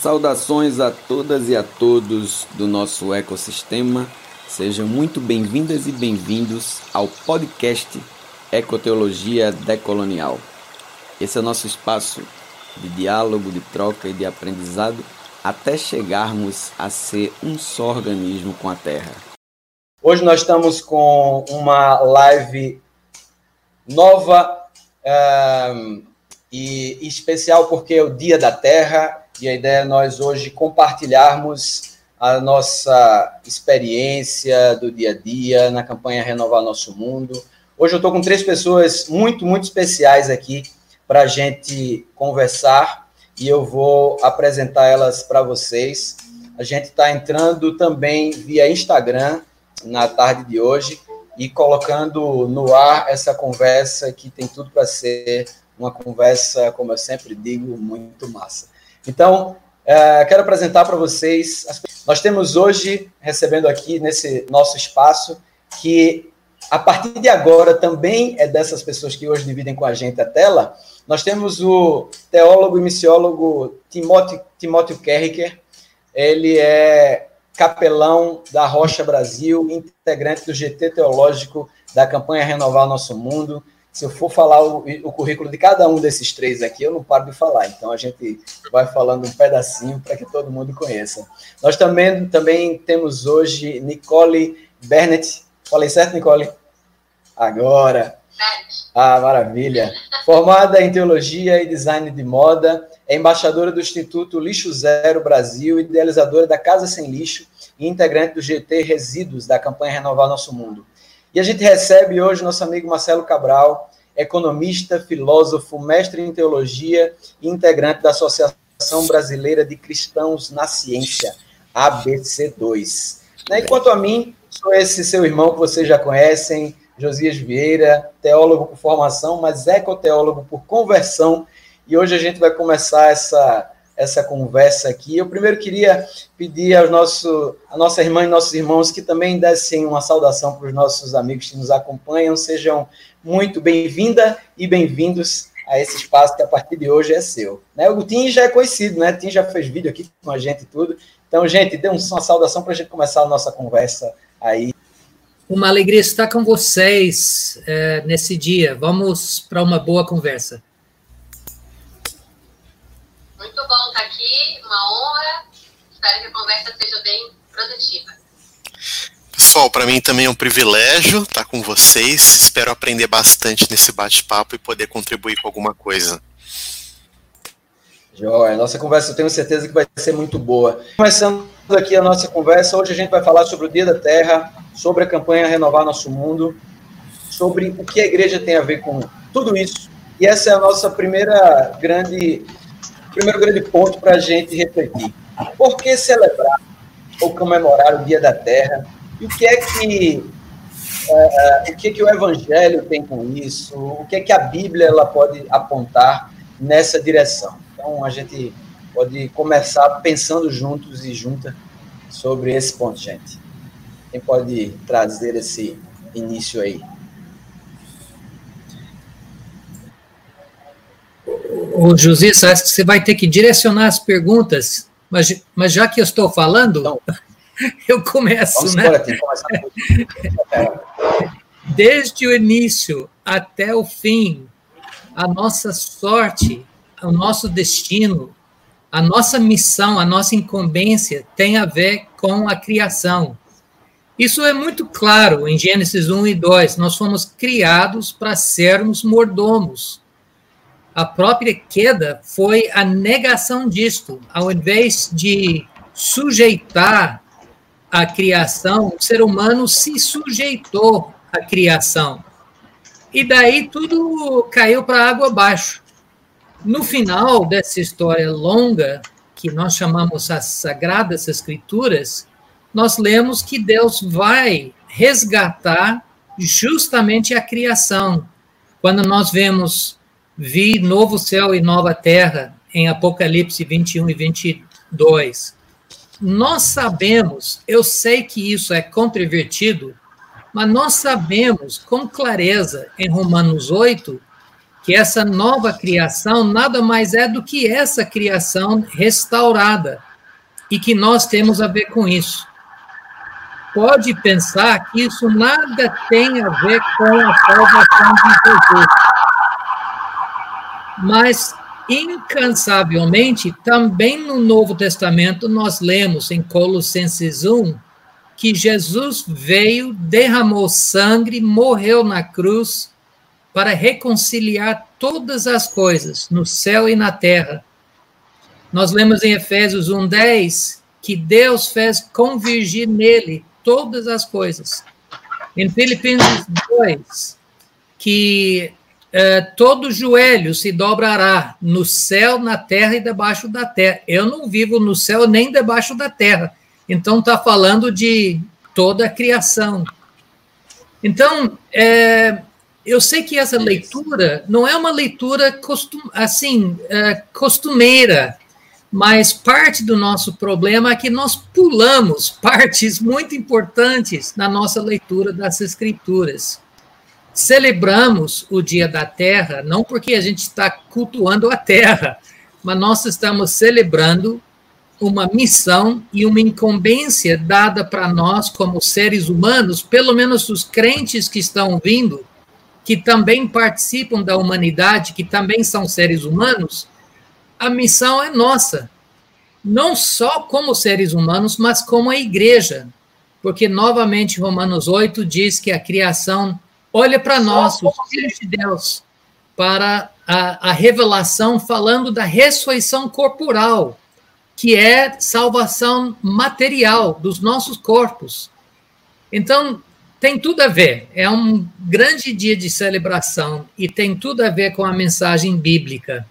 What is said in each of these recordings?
Saudações a todas e a todos do nosso ecossistema. Sejam muito bem-vindas e bem-vindos ao podcast Ecoteologia Decolonial. Esse é o nosso espaço de diálogo, de troca e de aprendizado até chegarmos a ser um só organismo com a Terra. Hoje nós estamos com uma live nova um, e especial porque é o Dia da Terra e a ideia é nós hoje compartilharmos a nossa experiência do dia a dia na campanha Renovar Nosso Mundo. Hoje eu estou com três pessoas muito, muito especiais aqui para a gente conversar e eu vou apresentar elas para vocês. A gente está entrando também via Instagram na tarde de hoje e colocando no ar essa conversa que tem tudo para ser uma conversa, como eu sempre digo, muito massa. Então, é, quero apresentar para vocês. Nós temos hoje, recebendo aqui nesse nosso espaço, que a partir de agora também é dessas pessoas que hoje dividem com a gente a tela. Nós temos o teólogo e missiólogo Timóteo, Timóteo Kerriker. Ele é capelão da Rocha Brasil, integrante do GT Teológico da campanha Renovar Nosso Mundo se eu for falar o, o, currículo de cada um desses três aqui, eu não paro de falar. Então a gente vai falando um pedacinho para que todo mundo conheça. Nós também, também temos hoje Nicole Bennett. Falei certo, Nicole? Agora. Ah, maravilha. Formada em Teologia e Design de Moda, é embaixadora do Instituto Lixo Zero Brasil, idealizadora da Casa Sem Lixo e integrante do GT Resíduos da campanha Renovar Nosso Mundo. E a gente recebe hoje nosso amigo Marcelo Cabral, economista, filósofo, mestre em teologia e integrante da Associação Brasileira de Cristãos na Ciência, ABC2. Né? Enquanto a mim, sou esse seu irmão que vocês já conhecem, Josias Vieira, teólogo por formação, mas ecoteólogo por conversão. E hoje a gente vai começar essa essa conversa aqui. Eu primeiro queria pedir aos nosso, a nossa irmã e nossos irmãos que também dessem uma saudação para os nossos amigos que nos acompanham. Sejam muito bem-vinda e bem-vindos a esse espaço que a partir de hoje é seu. Né? O Tim já é conhecido, né? O Tim já fez vídeo aqui com a gente e tudo. Então, gente, dê uma saudação para a gente começar a nossa conversa aí. Uma alegria estar com vocês é, nesse dia. Vamos para uma boa conversa. Muito bom estar aqui, uma honra. Espero que a conversa seja bem produtiva. Pessoal, para mim também é um privilégio estar com vocês. Espero aprender bastante nesse bate-papo e poder contribuir com alguma coisa. Joia, nossa conversa eu tenho certeza que vai ser muito boa. Começando aqui a nossa conversa, hoje a gente vai falar sobre o Dia da Terra, sobre a campanha Renovar Nosso Mundo, sobre o que a igreja tem a ver com tudo isso. E essa é a nossa primeira grande primeiro grande ponto para a gente refletir. Por que celebrar ou comemorar o Dia da Terra? E o que é que é, o que, é que o Evangelho tem com isso? O que é que a Bíblia ela pode apontar nessa direção? Então a gente pode começar pensando juntos e juntas sobre esse ponto, gente. Quem pode trazer esse início aí? O José, acho que você vai ter que direcionar as perguntas, mas, mas já que eu estou falando, eu começo, né? Desde o início até o fim, a nossa sorte, o nosso destino, a nossa missão, a nossa incumbência tem a ver com a criação. Isso é muito claro em Gênesis 1 e 2. Nós fomos criados para sermos mordomos a própria queda foi a negação disto. Ao invés de sujeitar a criação, o ser humano se sujeitou à criação. E daí tudo caiu para água abaixo. No final dessa história longa, que nós chamamos as Sagradas Escrituras, nós lemos que Deus vai resgatar justamente a criação. Quando nós vemos vi novo céu e nova terra em Apocalipse 21 e 22. Nós sabemos, eu sei que isso é controvertido, mas nós sabemos com clareza em Romanos 8 que essa nova criação nada mais é do que essa criação restaurada e que nós temos a ver com isso. Pode pensar que isso nada tem a ver com a salvação de Jesus. Mas, incansavelmente, também no Novo Testamento, nós lemos em Colossenses 1 que Jesus veio, derramou sangue, morreu na cruz para reconciliar todas as coisas, no céu e na terra. Nós lemos em Efésios 1:10 que Deus fez convergir nele todas as coisas. Em Filipenses 2, que uh, todo joelho se dobrará no céu, na terra e debaixo da terra. Eu não vivo no céu nem debaixo da terra. Então está falando de toda a criação. Então, é, eu sei que essa leitura não é uma leitura costum, assim é, costumeira, mas parte do nosso problema é que nós pulamos partes muito importantes na nossa leitura das Escrituras. Celebramos o Dia da Terra não porque a gente está cultuando a Terra, mas nós estamos celebrando uma missão e uma incumbência dada para nós como seres humanos, pelo menos os crentes que estão vindo, que também participam da humanidade, que também são seres humanos, a missão é nossa. Não só como seres humanos, mas como a igreja. Porque, novamente, Romanos 8 diz que a criação olha para nós, os filhos de Deus, para a, a revelação falando da ressurreição corporal, que é salvação material dos nossos corpos. Então, tem tudo a ver. É um grande dia de celebração e tem tudo a ver com a mensagem bíblica.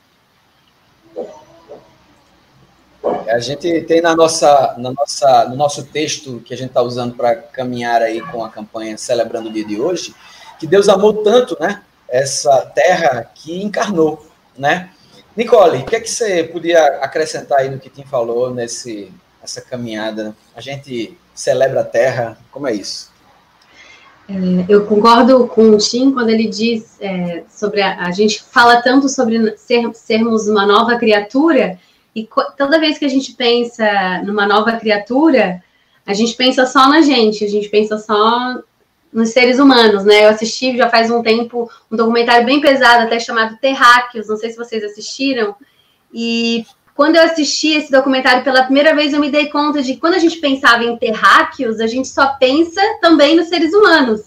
A gente tem na nossa, na nossa, no nosso texto que a gente está usando para caminhar aí com a campanha celebrando o dia de hoje, que Deus amou tanto, né, essa terra que encarnou, né? Nicole, o que é que você podia acrescentar aí no que Tim falou nesse essa caminhada? A gente celebra a terra, como é isso? É, eu concordo com o Tim quando ele diz é, sobre a, a, gente fala tanto sobre ser, sermos uma nova criatura e toda vez que a gente pensa numa nova criatura, a gente pensa só na gente, a gente pensa só nos seres humanos, né? Eu assisti já faz um tempo um documentário bem pesado, até chamado Terráqueos, não sei se vocês assistiram, e quando eu assisti esse documentário pela primeira vez, eu me dei conta de que quando a gente pensava em terráqueos, a gente só pensa também nos seres humanos.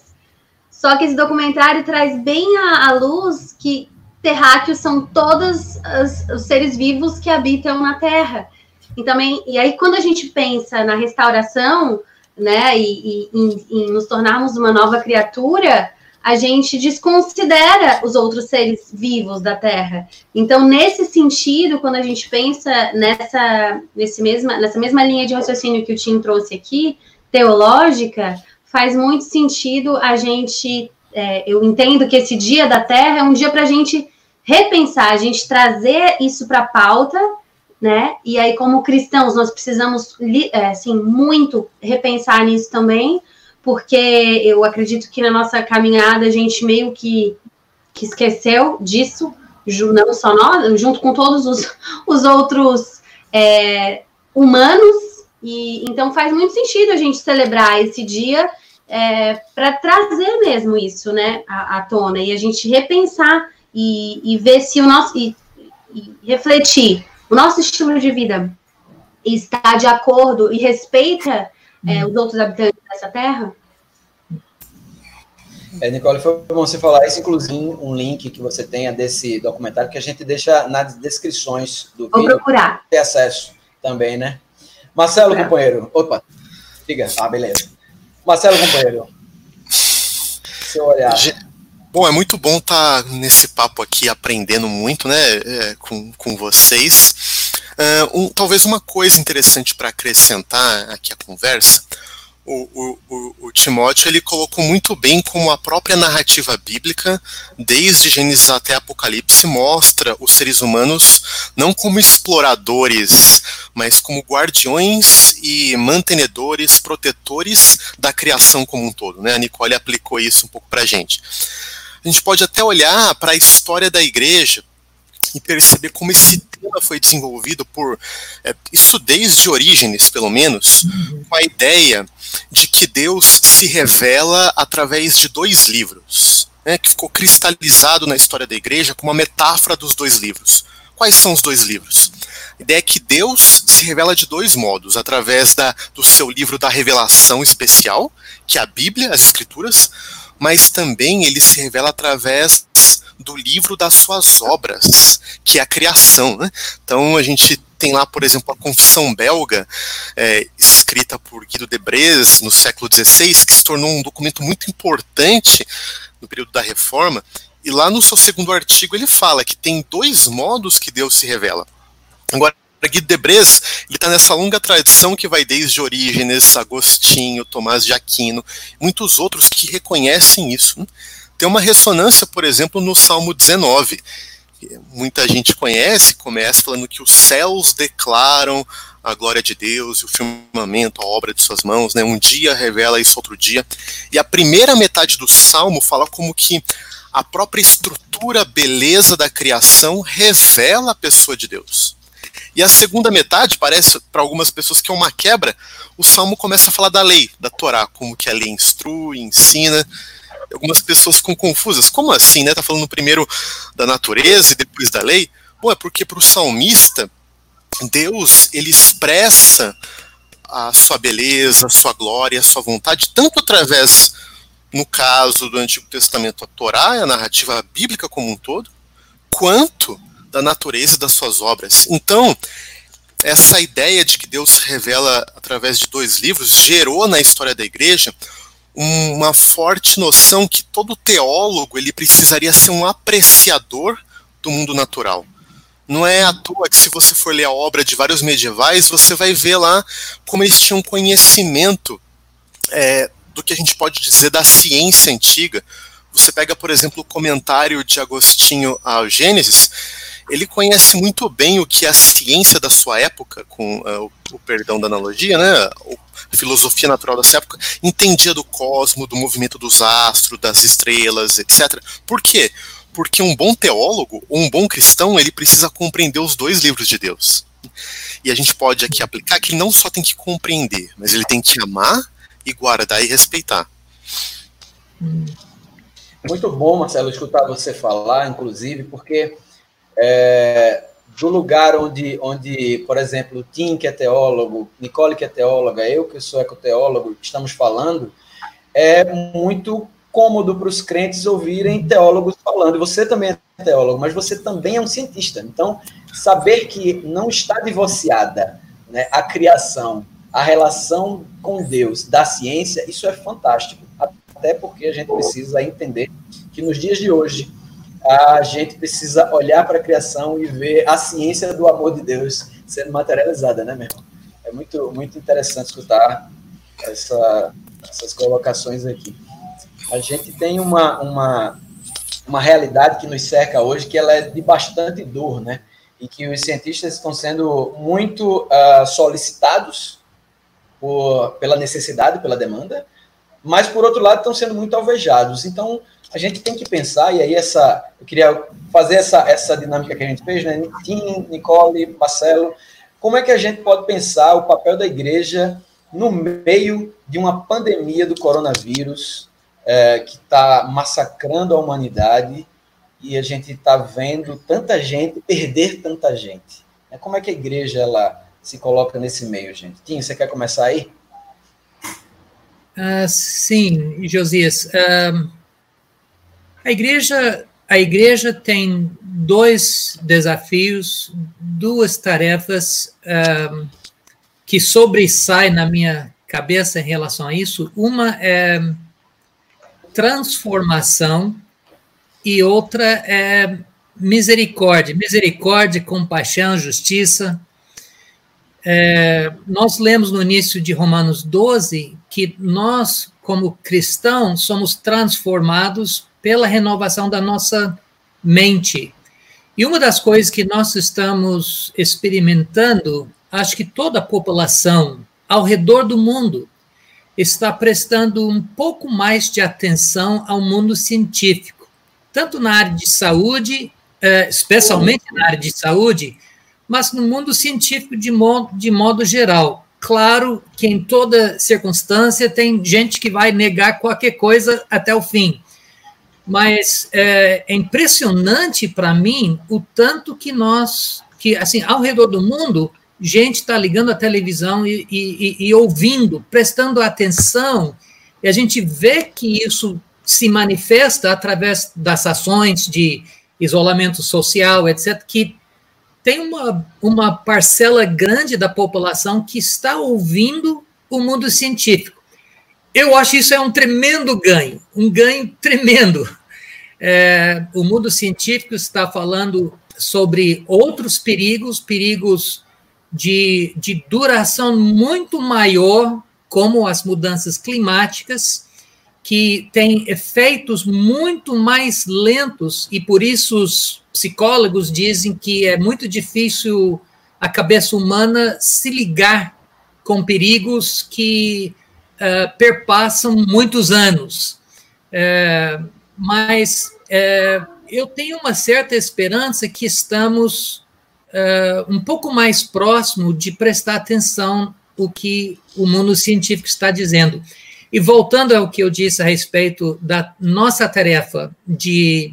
Só que esse documentário traz bem à luz que terráqueos são todos os, os seres vivos que habitam na Terra. E também, e aí quando a gente pensa na restauração, né, e, e em nos tornarmos uma nova criatura, a gente desconsidera os outros seres vivos da Terra. Então, nesse sentido, quando a gente pensa nessa, nesse mesma, nessa mesma linha de raciocínio que o Tim trouxe aqui, teológica, faz muito sentido a gente. É, eu entendo que esse dia da Terra é um dia para a gente repensar, a gente trazer isso para a pauta, né? E aí, como cristãos, nós precisamos, é, assim, muito repensar nisso também, porque eu acredito que na nossa caminhada a gente meio que, que esqueceu disso, não só nós, junto com todos os, os outros é, humanos, e então faz muito sentido a gente celebrar esse dia é, para trazer mesmo isso, né, à, à, tona, e a gente repensar e, e ver se o nosso, e, e refletir, o nosso estilo de vida está de acordo e respeita é, os outros habitantes dessa terra? É, Nicole, foi bom você falar isso, inclusive um link que você tenha desse documentário que a gente deixa nas descrições do Vou vídeo. procurar. Ter acesso também, né? Marcelo, é. companheiro. Opa, diga. Ah, beleza. Marcelo, companheiro. Seu olhar. Bom, é muito bom estar tá nesse papo aqui, aprendendo muito, né, é, com, com vocês. Uh, um, talvez uma coisa interessante para acrescentar aqui à conversa o, o, o, Timóteo ele colocou muito bem como a própria narrativa bíblica, desde Gênesis até Apocalipse, mostra os seres humanos não como exploradores, mas como guardiões e mantenedores, protetores da criação como um todo. Né? A Nicole aplicou isso um pouco para a gente. A gente pode até olhar para a história da igreja e perceber como esse tema foi desenvolvido por é, isso desde Orígenes, pelo menos, uhum. com a ideia de que Deus se revela através de dois livros, né, que ficou cristalizado na história da igreja como uma metáfora dos dois livros. Quais são os dois livros? A ideia é que Deus se revela de dois modos, através da, do seu livro da revelação especial, que é a Bíblia, as Escrituras, mas também ele se revela através do livro das suas obras, que é a criação. Né? Então a gente tem lá, por exemplo, a Confissão Belga, é, escrita por Guido de Brez no século XVI, que se tornou um documento muito importante no período da Reforma. E lá no seu segundo artigo ele fala que tem dois modos que Deus se revela. Agora, Guido de Brez, ele está nessa longa tradição que vai desde Orígenes, Agostinho, Tomás de Aquino, muitos outros que reconhecem isso. Né? Tem uma ressonância, por exemplo, no Salmo 19. Muita gente conhece, começa falando que os céus declaram a glória de Deus e o firmamento, a obra de suas mãos, né? Um dia revela isso outro dia. E a primeira metade do salmo fala como que a própria estrutura, beleza da criação revela a pessoa de Deus. E a segunda metade parece para algumas pessoas que é uma quebra. O salmo começa a falar da lei, da Torá, como que a lei instrui, ensina. Algumas pessoas ficam confusas. Como assim, né? Tá falando primeiro da natureza e depois da lei? Bom, é porque para o salmista Deus ele expressa a sua beleza, a sua glória, a sua vontade, tanto através, no caso do Antigo Testamento, a Torá, a narrativa bíblica como um todo, quanto da natureza das suas obras. Então, essa ideia de que Deus se revela através de dois livros gerou na história da igreja uma forte noção que todo teólogo ele precisaria ser um apreciador do mundo natural. Não é à toa que se você for ler a obra de vários medievais, você vai ver lá como eles tinham conhecimento é, do que a gente pode dizer da ciência antiga. Você pega, por exemplo, o comentário de Agostinho ao Gênesis, ele conhece muito bem o que a ciência da sua época, com uh, o, o, perdão da analogia, né, a filosofia natural dessa época, entendia do cosmo, do movimento dos astros, das estrelas, etc. Por quê? Porque um bom teólogo, ou um bom cristão, ele precisa compreender os dois livros de Deus. E a gente pode aqui aplicar que ele não só tem que compreender, mas ele tem que amar e guardar e respeitar. Muito bom, Marcelo, escutar você falar, inclusive, porque é, do lugar onde, onde, por exemplo, Tim, que é teólogo, Nicole, que é teóloga, eu, que sou ecoteólogo, estamos falando, é muito cômodo para os crentes ouvirem teólogos falando. Você também é teólogo, mas você também é um cientista. Então, saber que não está divorciada né, a criação, a relação com Deus da ciência, isso é fantástico. Até porque a gente precisa entender que nos dias de hoje a gente precisa olhar para a criação e ver a ciência do amor de Deus sendo materializada, né, meu? É muito, muito interessante escutar essa, essas colocações aqui a gente tem uma, uma, uma realidade que nos cerca hoje que ela é de bastante dor, né? E que os cientistas estão sendo muito uh, solicitados por, pela necessidade, pela demanda, mas por outro lado estão sendo muito alvejados. Então a gente tem que pensar e aí essa eu queria fazer essa essa dinâmica que a gente fez, né? Tim, Nicole, Marcelo, como é que a gente pode pensar o papel da igreja no meio de uma pandemia do coronavírus? é, que está massacrando a humanidade e a gente está vendo tanta gente perder tanta gente. Como é que a igreja ela se coloca nesse meio, gente? Tim, você quer começar aí? Uh, sim, Josias. Uh, a igreja a igreja tem dois desafios, duas tarefas uh, que sobressaem na minha cabeça em relação a isso. Uma é transformação e outra é misericórdia. Misericórdia, compaixão, justiça. É, nós lemos no início de Romanos 12 que nós, como cristãos, somos transformados pela renovação da nossa mente. E uma das coisas que nós estamos experimentando, acho que toda a população ao redor do mundo está prestando um pouco mais de atenção ao mundo científico. tanto na área de saúde, é, especialmente na área de saúde, mas no mundo científico de modo, de modo geral. Claro que em toda circunstância tem gente que vai negar qualquer coisa até o fim. Mas é, é impressionante para mim o tanto que nós, que assim, ao redor do mundo, gente está ligando a televisão e, e, e, ouvindo, prestando atenção, e a gente vê que isso se manifesta através das ações de isolamento social, etc., que tem uma, uma parcela grande da população que está ouvindo o mundo científico. Eu acho isso é um tremendo ganho, um ganho tremendo. É, o mundo científico está falando sobre outros perigos, perigos de, de duração muito maior, como as mudanças climáticas, que têm efeitos muito mais lentos, e por isso os psicólogos dizem que é muito difícil a cabeça humana se ligar com perigos que uh, perpassam muitos anos. Uh, mas uh, eu tenho uma certa esperança que estamos um pouco mais próximo de prestar atenção o que o mundo científico está dizendo. E voltando ao que eu disse a respeito da nossa tarefa de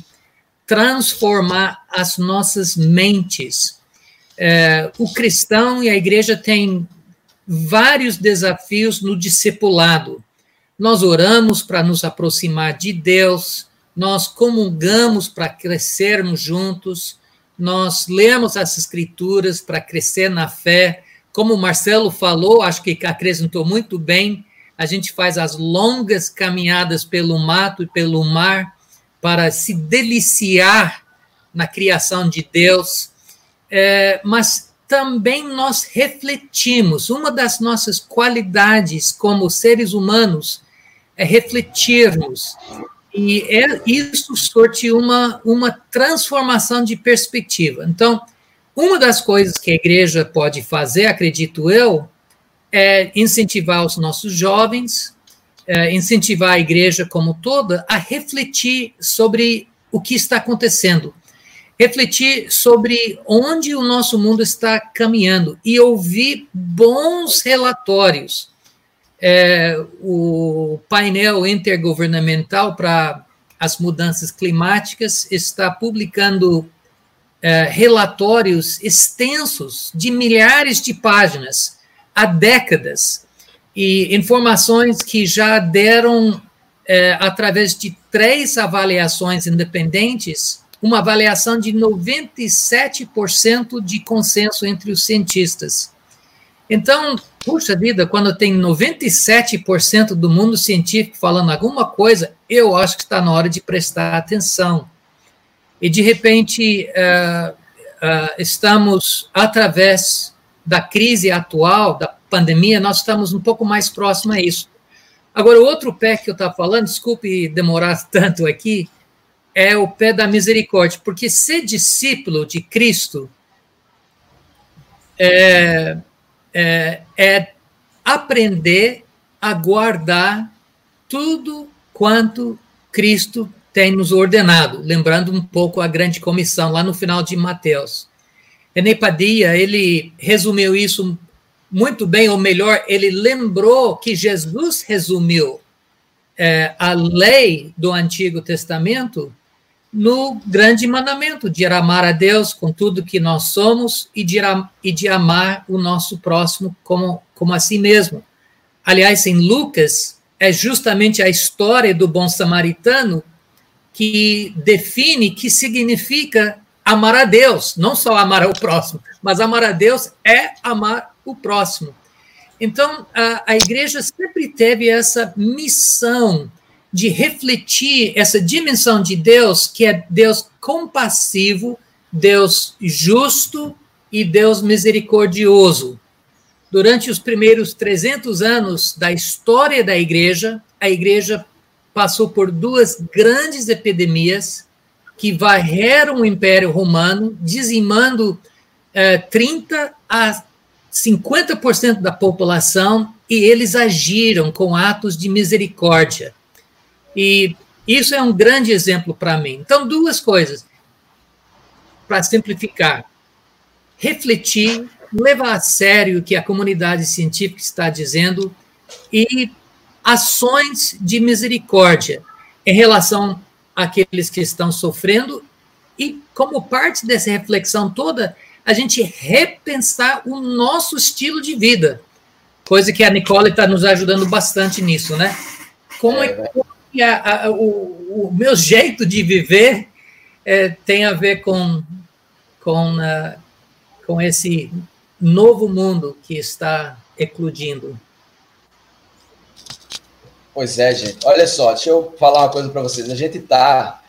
transformar as nossas mentes, é, o cristão e a igreja têm vários desafios no discipulado. Nós oramos para nos aproximar de Deus, nós comungamos para crescermos juntos, nós lemos as escrituras para crescer na fé. Como o Marcelo falou, acho que acrescentou muito bem, a gente faz as longas caminhadas pelo mato e pelo mar para se deliciar na criação de Deus, é, mas também nós refletimos. Uma das nossas qualidades como seres humanos é refletirmos. E é, isso sorte uma, uma transformação de perspectiva. Então, uma das coisas que a igreja pode fazer, acredito eu, é incentivar os nossos jovens, é incentivar a igreja como toda a refletir sobre o que está acontecendo, refletir sobre onde o nosso mundo está caminhando e ouvir bons relatórios. É, o painel intergovernamental para as mudanças climáticas está publicando é, relatórios extensos de milhares de páginas há décadas e informações que já deram, é, através de três avaliações independentes, uma avaliação de 97% de consenso entre os cientistas. Então, puxa vida, quando tem 97% do mundo científico falando alguma coisa, eu acho que está na hora de prestar atenção. E, de repente, uh, uh, estamos, através da crise atual, da pandemia, nós estamos um pouco mais próximo a isso. Agora, o outro pé que eu estava falando, desculpe demorar tanto aqui, é o pé da misericórdia, porque ser discípulo de Cristo é, é, é aprender a guardar tudo quanto Cristo tem nos ordenado, lembrando um pouco a grande comissão lá no final de Mateus. René ele resumiu isso muito bem, ou melhor, ele lembrou que Jesus resumiu é, a lei do Antigo Testamento no grande mandamento de amar a Deus com tudo que nós somos e de, e de amar o nosso próximo como, como a si mesmo. Aliás, em Lucas, é justamente a história do bom samaritano que define que significa amar a Deus, não só amar ao próximo, mas amar a Deus é amar o próximo. Então, a, a igreja sempre teve essa missão de refletir essa dimensão de Deus, que é Deus compassivo, Deus justo e Deus misericordioso. Durante os primeiros 300 anos da história da igreja, a igreja passou por duas grandes epidemias que varreram o Império Romano, dizimando é, 30 a 50% da população, e eles agiram com atos de misericórdia. E Isso é um grande exemplo para mim. Então, duas coisas. Para simplificar, refletir, levar a sério o que a comunidade científica está dizendo e ações de misericórdia em relação àqueles que estão sofrendo e, como parte dessa reflexão toda, a gente repensar o nosso estilo de vida, coisa que a Nicole está nos ajudando bastante nisso, né? Como é, que a, a, o, o, meu jeito de viver é, tem a ver com, com, uh, com esse novo mundo que está eclodindo? Pois é, gente. Olha só, deixa eu falar uma coisa para vocês. A gente está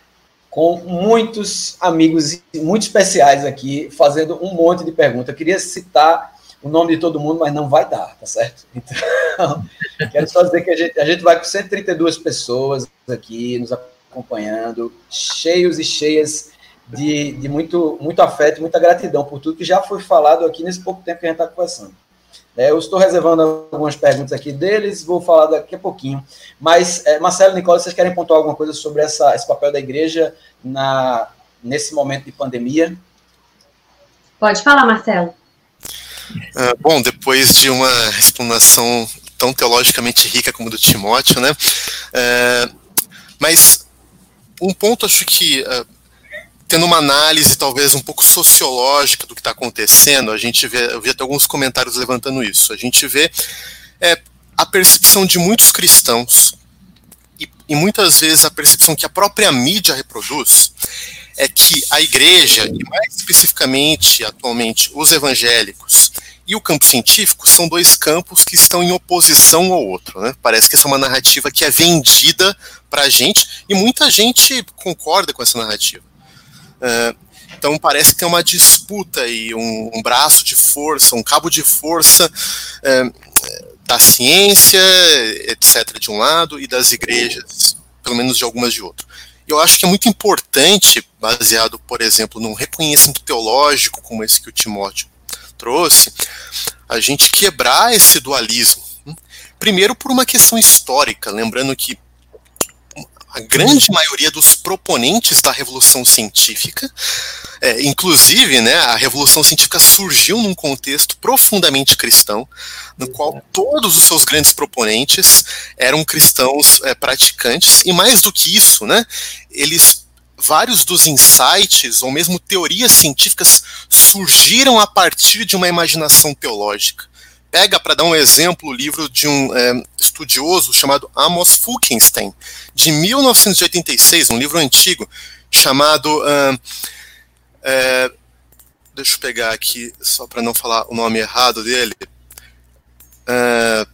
com muitos amigos muito especiais aqui, fazendo um monte de perguntas. Queria citar o nome de todo mundo, mas não vai dar, tá certo? Então, quero só dizer que a gente, a gente vai com 132 pessoas aqui nos acompanhando, cheios e cheias de, de muito, muito afeto e muita gratidão por tudo que já foi falado aqui nesse pouco tempo que a gente está conversando. É, eu estou reservando algumas perguntas aqui deles, vou falar daqui a pouquinho. Mas, é, Marcelo e Nicola, vocês querem pontuar alguma coisa sobre essa, esse papel da igreja na, nesse momento de pandemia? Pode falar, Marcelo. Uh, bom, depois de uma explanação tão teologicamente rica como do Timóteo, né? Uh, mas um ponto acho que uh, tendo uma análise talvez um pouco sociológica do que está acontecendo, a gente vê, eu vi até alguns comentários levantando isso, a gente vê é, a percepção de muitos cristãos e, e muitas vezes a percepção que a própria mídia reproduz é que a igreja, e mais especificamente atualmente os evangélicos e o campo científico são dois campos que estão em oposição ao outro. Né? Parece que essa é uma narrativa que é vendida para a gente e muita gente concorda com essa narrativa. Uh, então parece que tem uma disputa e um, um, braço de força, um cabo de força uh, da ciência, etc., de um lado, e das igrejas, pelo menos de algumas de outro. Eu acho que é muito importante, baseado, por exemplo, num reconhecimento teológico como esse que o Timóteo trouxe, a gente quebrar esse dualismo. Primeiro, por uma questão histórica, lembrando que a grande maioria dos proponentes da revolução científica, é, inclusive, né, a revolução científica surgiu num contexto profundamente cristão, no qual todos os seus grandes proponentes eram cristãos é, praticantes, e mais do que isso, né, eles vários dos insights ou mesmo teorias científicas surgiram a partir de uma imaginação teológica pega para dar um exemplo o livro de um é, estudioso chamado Amos Fulkenstein, de 1986, um livro antigo, chamado. Uh, é, deixa eu pegar aqui, só para não falar o nome errado dele. Uh,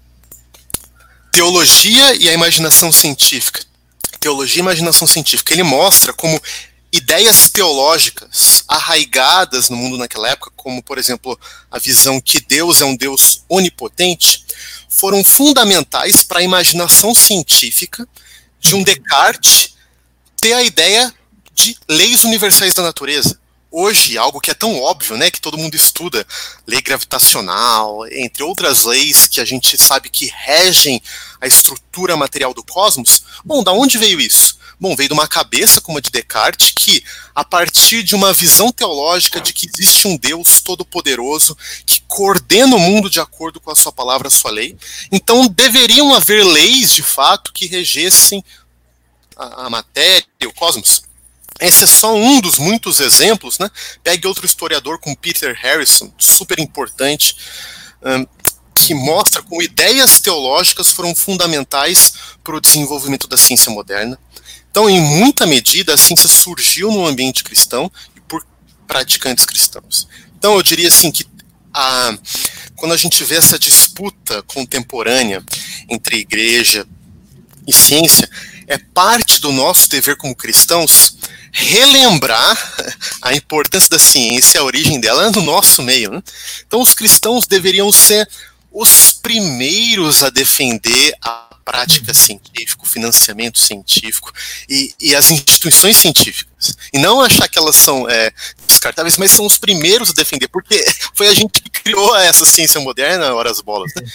Teologia e a Imaginação Científica. Teologia e Imaginação Científica. Ele mostra como ideias teológicas arraigadas no mundo naquela época, como, por exemplo, a visão que Deus é um Deus onipotente, foram fundamentais para a imaginação científica de um Descartes ter a ideia de leis universais da natureza. Hoje, algo que é tão óbvio, né, que todo mundo estuda, lei gravitacional, entre outras leis que a gente sabe que regem a estrutura material do cosmos. Bom, da onde veio isso? Bom, veio de uma cabeça como a de Descartes, que, a partir de uma visão teológica de que existe um Deus todo-poderoso que coordena o mundo de acordo com a sua palavra, a sua lei, então deveriam haver leis, de fato, que regessem a, a matéria, o cosmos. Esse é só um dos muitos exemplos, né? Pegue outro historiador como Peter Harrison, super importante, um, que mostra como ideias teológicas foram fundamentais para o desenvolvimento da ciência moderna. Então, em muita medida, a ciência surgiu no ambiente cristão e por praticantes cristãos. Então, eu diria assim que a, quando a gente vê essa disputa contemporânea entre igreja e ciência, é parte do nosso dever como cristãos relembrar a importância da ciência, a origem dela no nosso meio. Né? Então, os cristãos deveriam ser os primeiros a defender a prática científica, o financiamento científico e, e, as instituições científicas. E não achar que elas são é, descartáveis, mas são os primeiros a defender, porque foi a gente que criou essa ciência moderna, horas bolas. Né?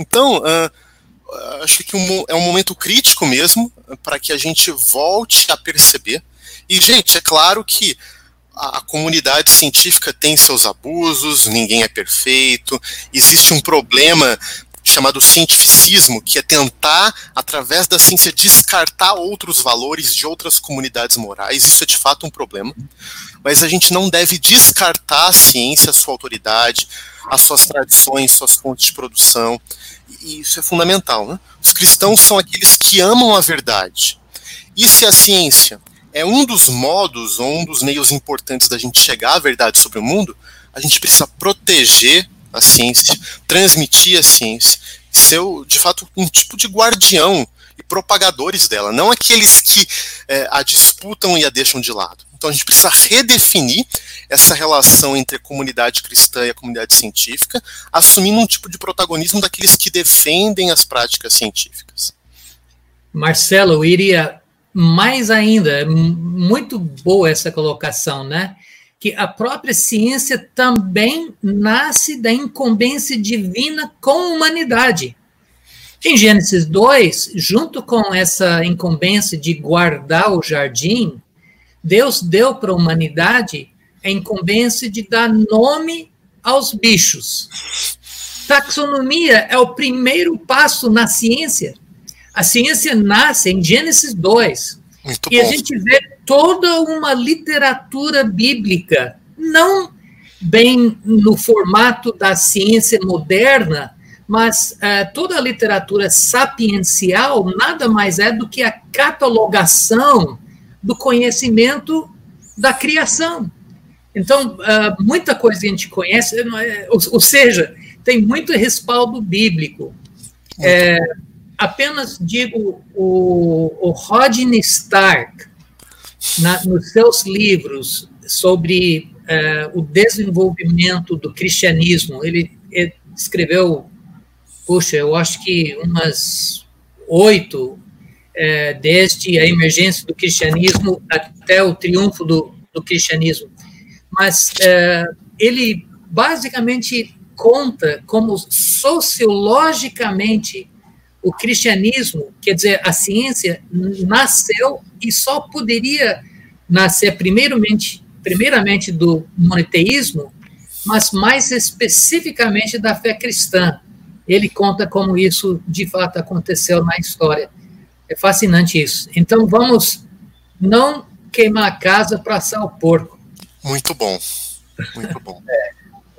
Então, uh, acho que um, é um momento crítico mesmo para que a gente volte a perceber. E, gente, é claro que a, comunidade científica tem seus abusos, ninguém é perfeito, existe um problema chamado cientificismo, que é tentar, através da ciência, descartar outros valores de outras comunidades morais. Isso é de fato um problema. Mas a gente não deve descartar a ciência, a sua autoridade, as suas tradições, suas fontes de produção. E isso é fundamental. Né? Os cristãos são aqueles que amam a verdade. E se a ciência é um dos modos ou um dos meios importantes da gente chegar à verdade sobre o mundo, a gente precisa proteger a ciência, transmitir a ciência, ser, de fato, um tipo de guardião e propagadores dela, não aqueles que é, a disputam e a deixam de lado. Então a gente precisa redefinir essa relação entre a comunidade cristã e a comunidade científica, assumindo um tipo de protagonismo daqueles que defendem as práticas científicas. Marcelo, eu iria mais ainda, muito boa essa colocação, né? Que a própria ciência também nasce da incumbência divina com a humanidade. Em Gênesis 2, junto com essa incumbência de guardar o jardim, Deus deu para a humanidade a incumbência de dar nome aos bichos. Taxonomia é o primeiro passo na ciência. A ciência nasce em Gênesis 2. Muito e bom. a gente vê toda uma literatura bíblica, não bem no formato da ciência moderna, mas uh, toda a literatura sapiencial nada mais é do que a catalogação do conhecimento da criação. Então, uh, muita coisa que a gente conhece, é, ou, ou, seja, tem muito respaldo bíblico. É, apenas digo o, o Rodney Stark, na, nos seus livros sobre uh, o desenvolvimento do cristianismo, ele, ele escreveu, puxa, eu acho que umas oito, é, desde a emergência do cristianismo até o triunfo do, do cristianismo. Mas é, ele basicamente conta como sociologicamente o cristianismo, quer dizer, a ciência nasceu e só poderia nascer primeiramente, primeiramente do monoteísmo, mas mais especificamente da fé cristã. Ele conta como isso de fato aconteceu na história. É fascinante isso. Então vamos não queimar a casa para assar o porco. Muito bom. Muito bom. é,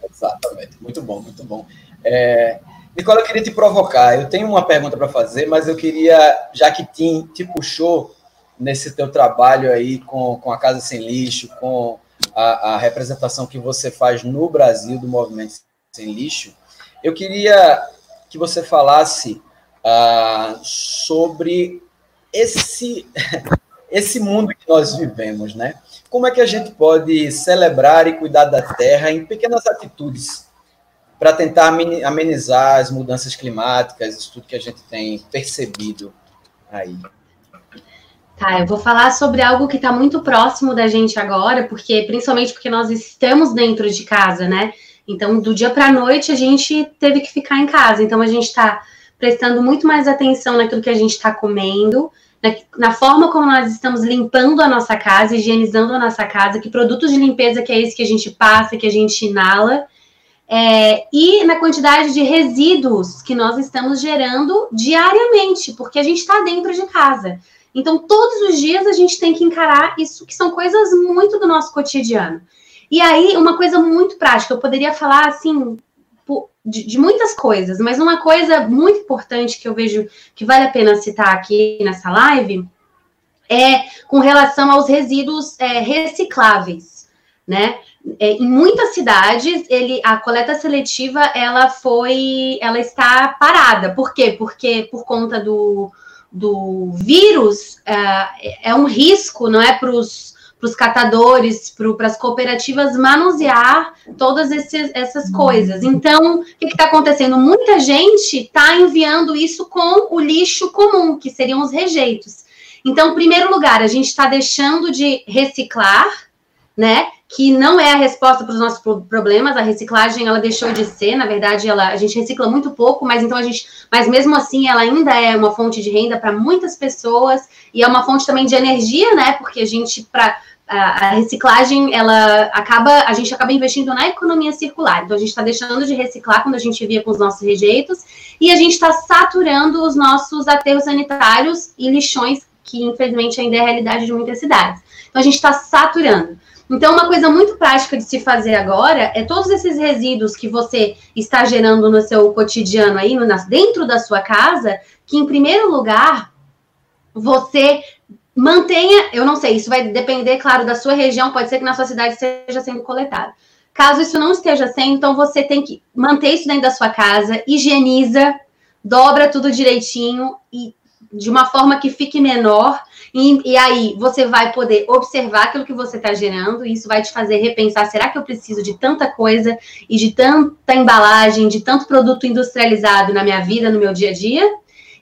exatamente. Muito bom, muito bom. É, Nicola, eu queria te provocar. Eu tenho uma pergunta para fazer, mas eu queria, já que Tim te puxou nesse teu trabalho aí com, com a Casa Sem Lixo, com a, a representação que você faz no Brasil do Movimento Sem Lixo, eu queria que você falasse uh, sobre esse, esse mundo que nós vivemos, né? Como é que a gente pode celebrar e cuidar da terra em pequenas atitudes? Para tentar amenizar as mudanças climáticas, isso tudo que a gente tem percebido aí. Tá, eu vou falar sobre algo que está muito próximo da gente agora, porque principalmente porque nós estamos dentro de casa, né? Então, do dia para a noite a gente teve que ficar em casa. Então, a gente está prestando muito mais atenção naquilo que a gente está comendo, na, na, forma como nós estamos limpando a nossa casa, higienizando a nossa casa, que produtos de limpeza que é esse que a gente passa, que a gente inala é, e na quantidade de resíduos que nós estamos gerando diariamente, porque a gente está dentro de casa. Então, todos os dias a gente tem que encarar isso, que são coisas muito do nosso cotidiano. E aí, uma coisa muito prática, eu poderia falar assim de, de, muitas coisas, mas uma coisa muito importante que eu vejo que vale a pena citar aqui nessa live é com relação aos resíduos é, recicláveis, né? É, em muitas cidades, ele, a coleta seletiva ela foi, ela está parada. Por quê? Porque por conta do, do vírus é, é um risco, não é, para os para os catadores, para as cooperativas manusear todas esses, essas coisas. Então, o que está acontecendo? Muita gente está enviando isso com o lixo comum, que seriam os rejeitos. Então, em primeiro lugar, a gente está deixando de reciclar né? Que não é a resposta para os nossos problemas. A reciclagem ela deixou de ser, na verdade, ela, a gente recicla muito pouco, mas então a gente, mas mesmo assim ela ainda é uma fonte de renda para muitas pessoas e é uma fonte também de energia, né? Porque a gente para a reciclagem, ela acaba, a gente acaba investindo na economia circular. Então, a gente está deixando de reciclar quando a gente via com os nossos rejeitos, e a gente está saturando os nossos aterros sanitários e lixões, que infelizmente ainda é a realidade de muitas cidades. Então, a gente está saturando. Então, uma coisa muito prática de se fazer agora é todos esses resíduos que você está gerando no seu cotidiano aí, no, dentro da sua casa, que em primeiro lugar você mantenha, eu não sei, isso vai depender, claro, da sua região, pode ser que na sua cidade esteja sendo coletado. Caso isso não esteja sendo, então você tem que manter isso dentro da sua casa, higieniza, dobra tudo direitinho e de uma forma que fique menor. E, e aí você vai poder observar aquilo que você está gerando, e isso vai te fazer repensar: será que eu preciso de tanta coisa e de tanta embalagem, de tanto produto industrializado na minha vida, no meu dia a dia?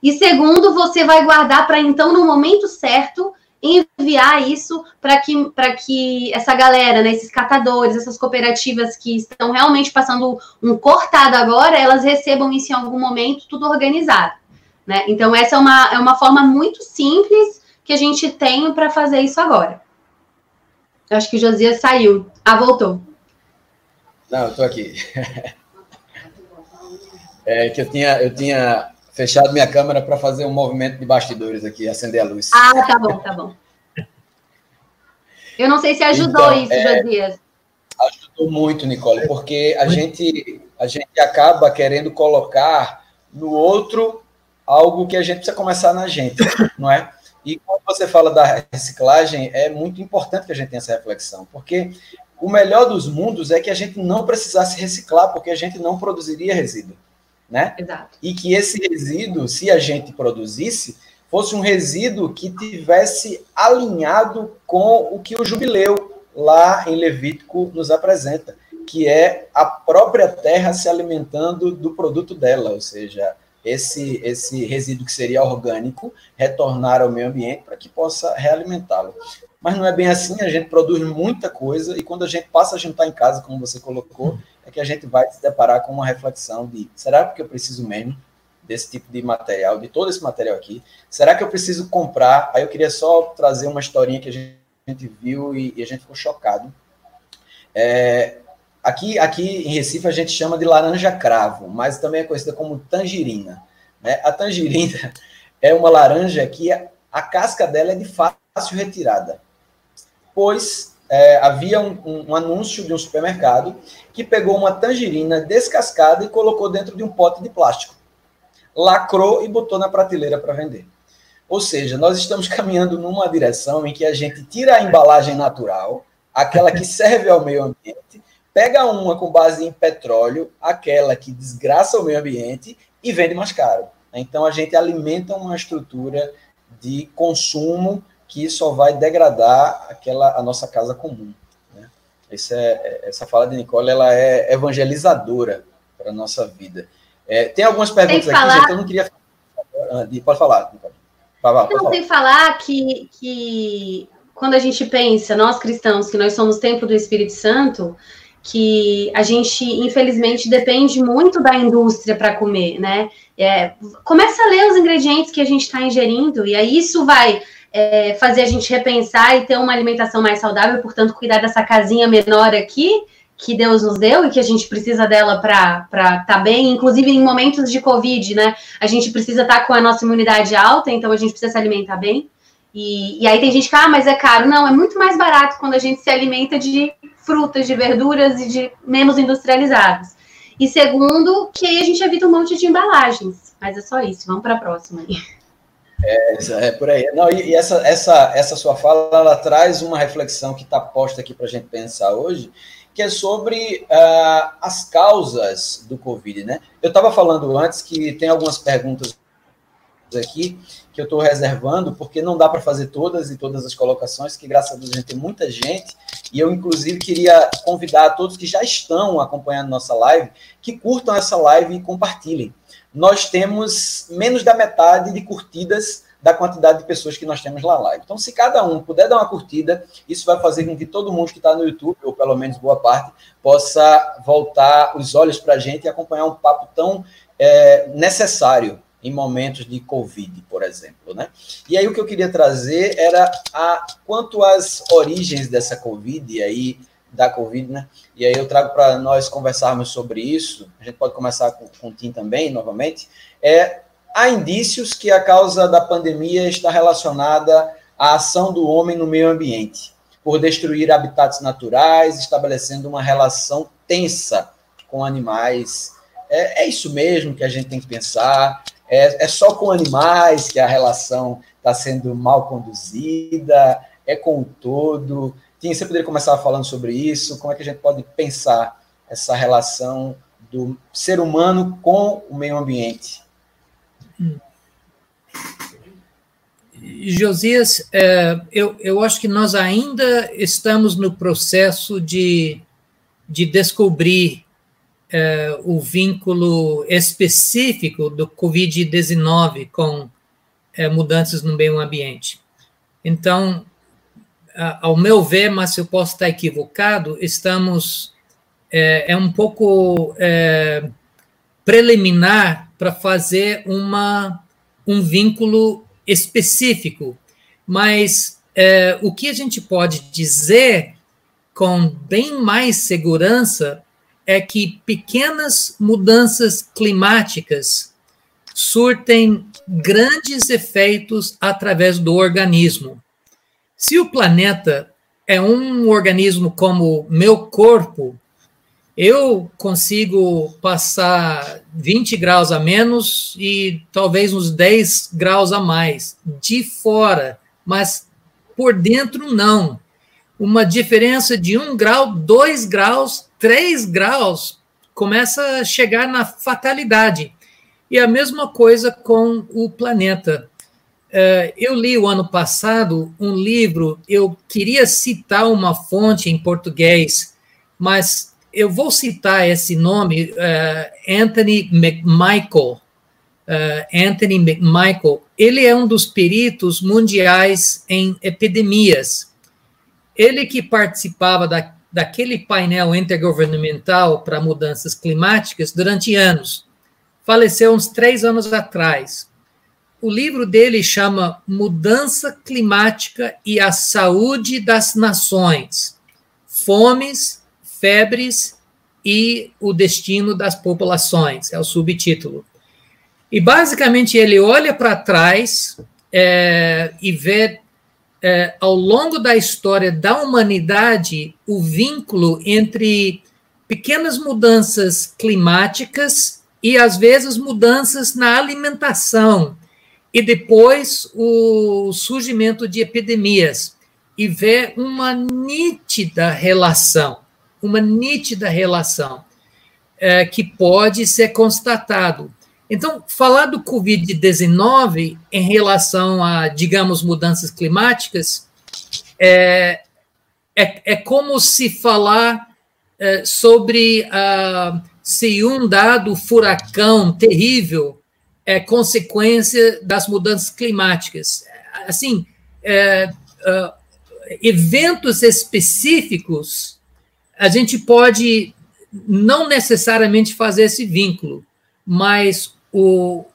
E segundo, você vai guardar para então, no momento certo, enviar isso para que, que essa galera, né, esses catadores, essas cooperativas que estão realmente passando um cortado agora, elas recebam isso em algum momento, tudo organizado. Né? Então, essa é uma, é uma forma muito simples que a gente tem para fazer isso agora. Eu acho que o Josias saiu. Ah, voltou. Não, eu estou aqui. É que eu tinha, eu tinha fechado minha câmera para fazer um movimento de bastidores aqui, acender a luz. Ah, tá bom, tá bom. Eu não sei se ajudou então, isso, é, Josias. Ajudou muito, Nicole, porque a gente, a gente acaba querendo colocar no outro algo que a gente precisa começar na gente, não é? E quando você fala da reciclagem, é muito importante que a gente tenha essa reflexão, porque o melhor dos mundos é que a gente não precisasse reciclar, porque a gente não produziria resíduo né? Exato. E que esse resíduo, se a gente produzisse, fosse um resíduo que tivesse alinhado com o que o jubileu lá em Levítico nos apresenta, que é a própria terra se alimentando do produto dela, ou seja, esse, esse resíduo que seria orgânico retornar ao meio ambiente para que possa realimentá-lo. Mas não é bem assim, a gente produz muita coisa e quando a gente passa a jantar em casa, como você colocou, é que a gente vai se deparar com uma reflexão de será que eu preciso mesmo desse tipo de material, de todo esse material aqui? Será que eu preciso comprar? Aí eu queria só trazer uma historinha que a gente viu e, e a gente ficou chocado. É, aqui, aqui em Recife a gente chama de laranja cravo, mas também é conhecida como tangerina. Né? A tangerina é uma laranja que a, a casca dela é de fácil retirada, pois é, havia um, um, um, anúncio de um supermercado que pegou uma tangerina descascada e colocou dentro de um pote de plástico. Lacrou e botou na prateleira para vender. Ou seja, nós estamos caminhando numa direção em que a gente tira a embalagem natural, aquela que serve ao meio ambiente, pega uma com base em petróleo, aquela que desgraça o meio ambiente e vende mais caro. Então a gente alimenta uma estrutura de consumo que só vai degradar aquela a nossa casa comum. Né? É, é essa fala de Nicole ela é evangelizadora para a nossa vida. É, tem algumas perguntas aqui, falar... gente, eu não queria. Pode falar, Nicole. Pode, não, tem que falar que, que quando a gente pensa, nós cristãos, que nós somos templo do Espírito Santo, que a gente, infelizmente, depende muito da indústria para comer, né? É, começa a ler os ingredientes que a gente está ingerindo, e aí isso vai é, fazer a gente repensar e ter uma alimentação mais saudável, portanto, cuidar dessa casinha menor aqui que Deus nos deu e que a gente precisa dela para estar tá bem, inclusive em momentos de Covid, né? A gente precisa estar tá com a nossa imunidade alta, então a gente precisa se alimentar bem. E, e aí tem gente que, ah, mas é caro. Não, é muito mais barato quando a gente se alimenta de frutas, de verduras e de menos industrializados. E segundo, que aí a gente evita um monte de embalagens. Mas é só isso, vamos para a próxima aí. É, é por aí. Não, e, e, essa, essa, essa sua fala, ela traz uma reflexão que está posta aqui para a gente pensar hoje, que é sobre uh, as causas do Covid, né? Eu estava falando antes que tem algumas perguntas aqui que eu estou reservando, porque não dá para fazer todas e todas as colocações, que graças a Deus a gente tem muita gente, e eu, inclusive, queria convidar a todos que já estão acompanhando nossa live, que curtam essa live e compartilhem. Nós temos menos da metade de curtidas da quantidade de pessoas que nós temos lá live. Então, se cada um puder dar uma curtida, isso vai fazer com que todo mundo que está no YouTube, ou pelo menos boa parte, possa voltar os olhos para a gente e acompanhar um papo tão é, necessário em momentos de Covid, por exemplo, né? E aí o que eu queria trazer era a quanto às origens dessa Covid, e aí da Covid, né? E aí eu trago para nós conversarmos sobre isso. A gente pode começar com, com o Tim também, novamente. É, há indícios que a causa da pandemia está relacionada à ação do homem no meio ambiente, por destruir habitats naturais, estabelecendo uma relação tensa com animais. É, é isso mesmo que a gente tem que pensar. É, é só com animais que a relação está sendo mal conduzida, é com o todo. Tim, você poderia começar falando sobre isso? Como é que a gente pode pensar essa relação do ser humano com o meio ambiente? Josias, é, eu, eu acho que nós ainda estamos no processo de, de descobrir o vínculo específico do Covid-19 com é, mudanças no meio ambiente. Então, ao meu ver, mas eu posso estar equivocado, estamos é, é um pouco é, preliminar para fazer uma, um vínculo específico. Mas o que a gente pode dizer com bem mais segurança é que pequenas mudanças climáticas surtem grandes efeitos através do organismo. Se o planeta é um organismo como meu corpo, eu consigo passar 20 graus a menos e talvez uns 10 graus a mais de fora, mas por dentro não. Uma diferença de um grau, dois graus, três graus começa a chegar na fatalidade. E a mesma coisa com o planeta. Uh, eu li o ano passado um livro, eu queria citar uma fonte em português, mas eu vou citar esse nome, uh, Anthony McMichael. Uh, Anthony McMichael, ele é um dos peritos mundiais em epidemias. Ele que participava da, daquele painel intergovernamental para mudanças climáticas durante anos. Faleceu uns três anos atrás o livro dele chama Mudança Climática e a Saúde das Nações: Fomes, Febres e o Destino das Populações, é o subtítulo. E basicamente ele olha para trás é, e vê é, ao longo da história da humanidade o vínculo entre pequenas mudanças climáticas e às vezes mudanças na alimentação, e depois o surgimento de epidemias e ver uma nítida relação, uma nítida relação é, que pode ser constatado. Então, falar do Covid-19 em relação a, digamos, mudanças climáticas é, é, é como se falar é, sobre se um dado furacão terrível é consequência das mudanças climáticas. Assim, é, uh, eventos específicos, a gente pode não necessariamente fazer esse vínculo, mas o,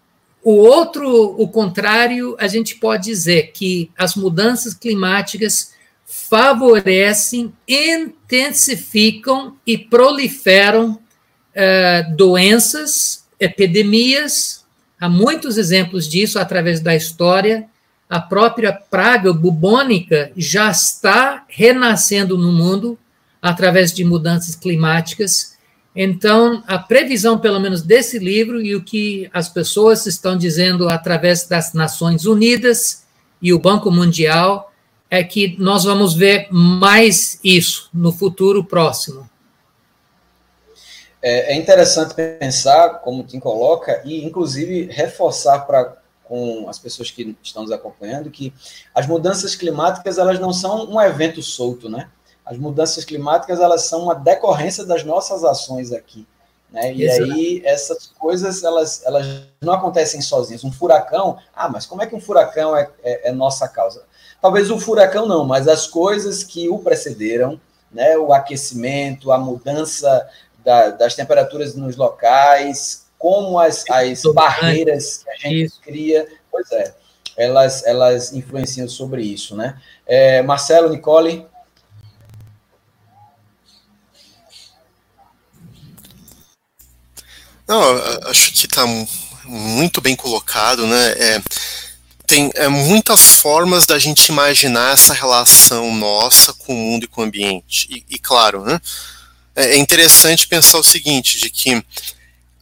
o outro, o contrário, a gente pode dizer que as mudanças climáticas favorecem, intensificam e proliferam uh, doenças, epidemias, Há muitos exemplos disso através da história. A própria praga bubônica já está renascendo no mundo através de mudanças climáticas. Então, a previsão, pelo menos desse livro, e o que as pessoas estão dizendo através das Nações Unidas e o Banco Mundial, é que nós vamos ver mais isso no futuro próximo. É, é interessante pensar, como o Tim coloca, e inclusive reforçar para com as pessoas que estão nos acompanhando que as mudanças climáticas elas não são um evento solto, né? As mudanças climáticas elas são uma decorrência das nossas ações aqui Né? E Exato. aí essas coisas elas, elas não acontecem sozinhas. Um furacão, ah, mas como é que um furacão é, é, é nossa causa? Talvez o furacão não, mas as coisas que o precederam, né? o aquecimento, a mudança da, das temperaturas nos locais, como as, as barreiras que a gente isso. cria, pois é, elas, elas influenciam sobre isso, né? É, Marcelo, Nicole, Não, acho que está muito bem colocado, né? É, tem é, muitas formas da gente imaginar essa relação nossa com o mundo e com o ambiente. E, e claro, né? É, é interessante pensar o seguinte, de que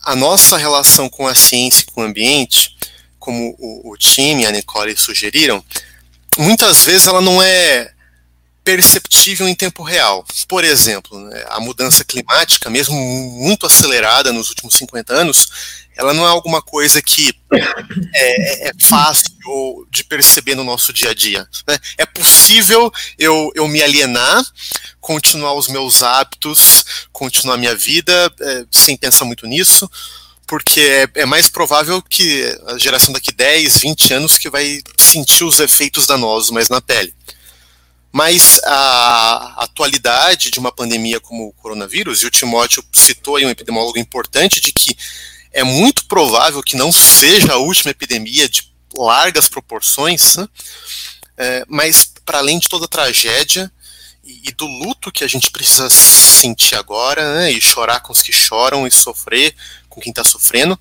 a nossa relação com a ciência e com o ambiente, como o, o time e a Nicole sugeriram, muitas vezes ela não é perceptível em tempo real. Por exemplo, né, a mudança climática, mesmo muito acelerada nos últimos 50 anos, ela não é alguma coisa que é, é fácil de perceber no nosso dia a dia. Né? É possível eu, eu me alienar, continuar os meus hábitos, continuar minha vida é, sem pensar muito nisso, porque é, é, mais provável que a geração daqui 10, 20 anos que vai sentir os efeitos danosos mais na pele. Mas a atualidade de uma pandemia como o coronavírus, e o Timóteo citou aí um epidemiólogo importante de que é muito provável que não seja a última epidemia de largas proporções, né? é, mas para além de toda a tragédia e, e, do luto que a gente precisa sentir agora, né, e chorar com os que choram e sofrer com quem está sofrendo,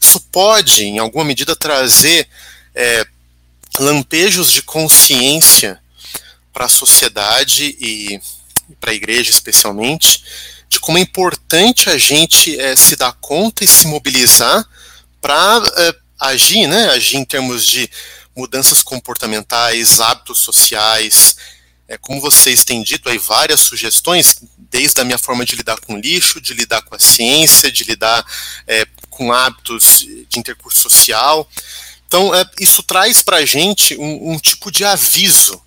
isso pode, em alguma medida, trazer é, lampejos de consciência para a sociedade e para a igreja especialmente, de como é importante a gente é, se dar conta e se mobilizar para é, agir, né? Agir em termos de mudanças comportamentais, hábitos sociais. É, como vocês têm dito aí várias sugestões, desde a minha forma de lidar com lixo, de lidar com a ciência, de lidar é, com hábitos de intercurso social. Então, é, isso traz para a gente um, um tipo de aviso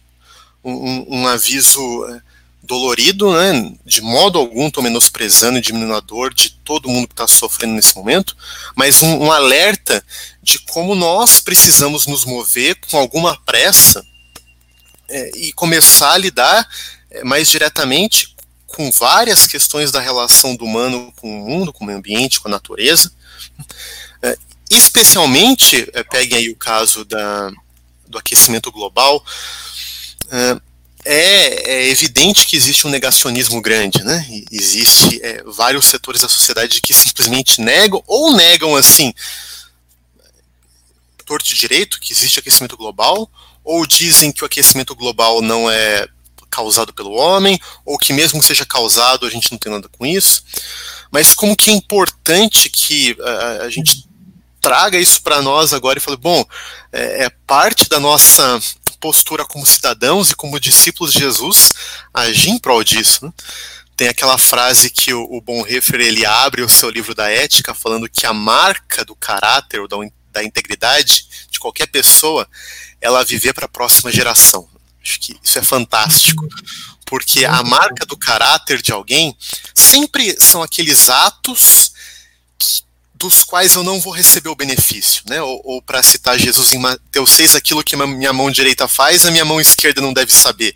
um, um aviso é, dolorido, né? De modo algum estou menosprezando e diminuindo a dor de todo mundo que está sofrendo nesse momento, mas um, um, alerta de como nós precisamos nos mover com alguma pressa é, e começar a lidar é, mais diretamente com várias questões da relação do humano com o mundo, com o meio ambiente, com a natureza. É, especialmente, é, peguem aí o caso da, do aquecimento global, é, é, evidente que existe um negacionismo grande, né? Existe é, vários setores da sociedade que simplesmente negam ou negam assim torto de direito que existe aquecimento global, ou dizem que o aquecimento global não é causado pelo homem, ou que mesmo que seja causado a gente não tem nada com isso. Mas como que é importante que a, a gente traga isso para nós agora e fale, bom, é, é parte da nossa postura como cidadãos e como discípulos de Jesus agir em prol disso. Né? Tem aquela frase que o, o Bonhoeffer ele abre o seu livro da ética falando que a marca do caráter ou da, da integridade de qualquer pessoa ela viver para a próxima geração. Acho que isso é fantástico, porque a marca do caráter de alguém sempre são aqueles atos que dos quais eu não vou receber o benefício, né? Ou, ou para citar Jesus em Mateus 6, aquilo que minha mão direita faz, a minha mão esquerda não deve saber.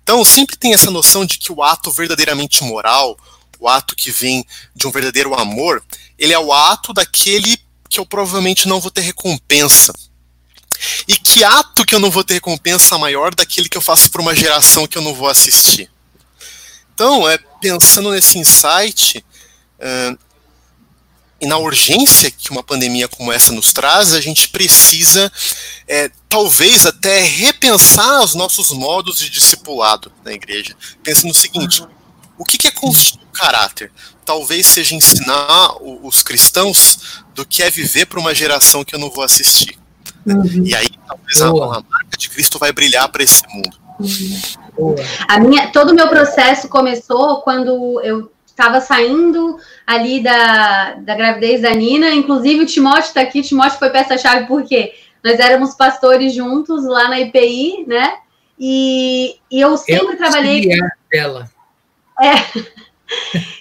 Então, sempre tem essa noção de que o ato verdadeiramente moral, o ato que vem de um verdadeiro amor, ele é o ato daquele que eu provavelmente não vou ter recompensa. E que ato que eu não vou ter recompensa maior daquele que eu faço para uma geração que eu não vou assistir? Então, é, pensando nesse insight, e na urgência que uma pandemia como essa nos traz, a gente precisa, é, talvez até repensar os nossos modos de discipulado na igreja. Pense no seguinte: o que é construir o caráter? Talvez seja ensinar os cristãos do que é viver para uma geração que eu não vou assistir. Uhum. E aí, talvez a, a, marca de Cristo vai brilhar para esse mundo. Uhum. A minha, todo o meu processo começou quando eu estava saindo ali da, da gravidez da Nina. Inclusive, o Timóteo está aqui. O Timóteo foi peça-chave porque nós éramos pastores juntos lá na IPI, né? E, e eu sempre eu trabalhei. Dela. É.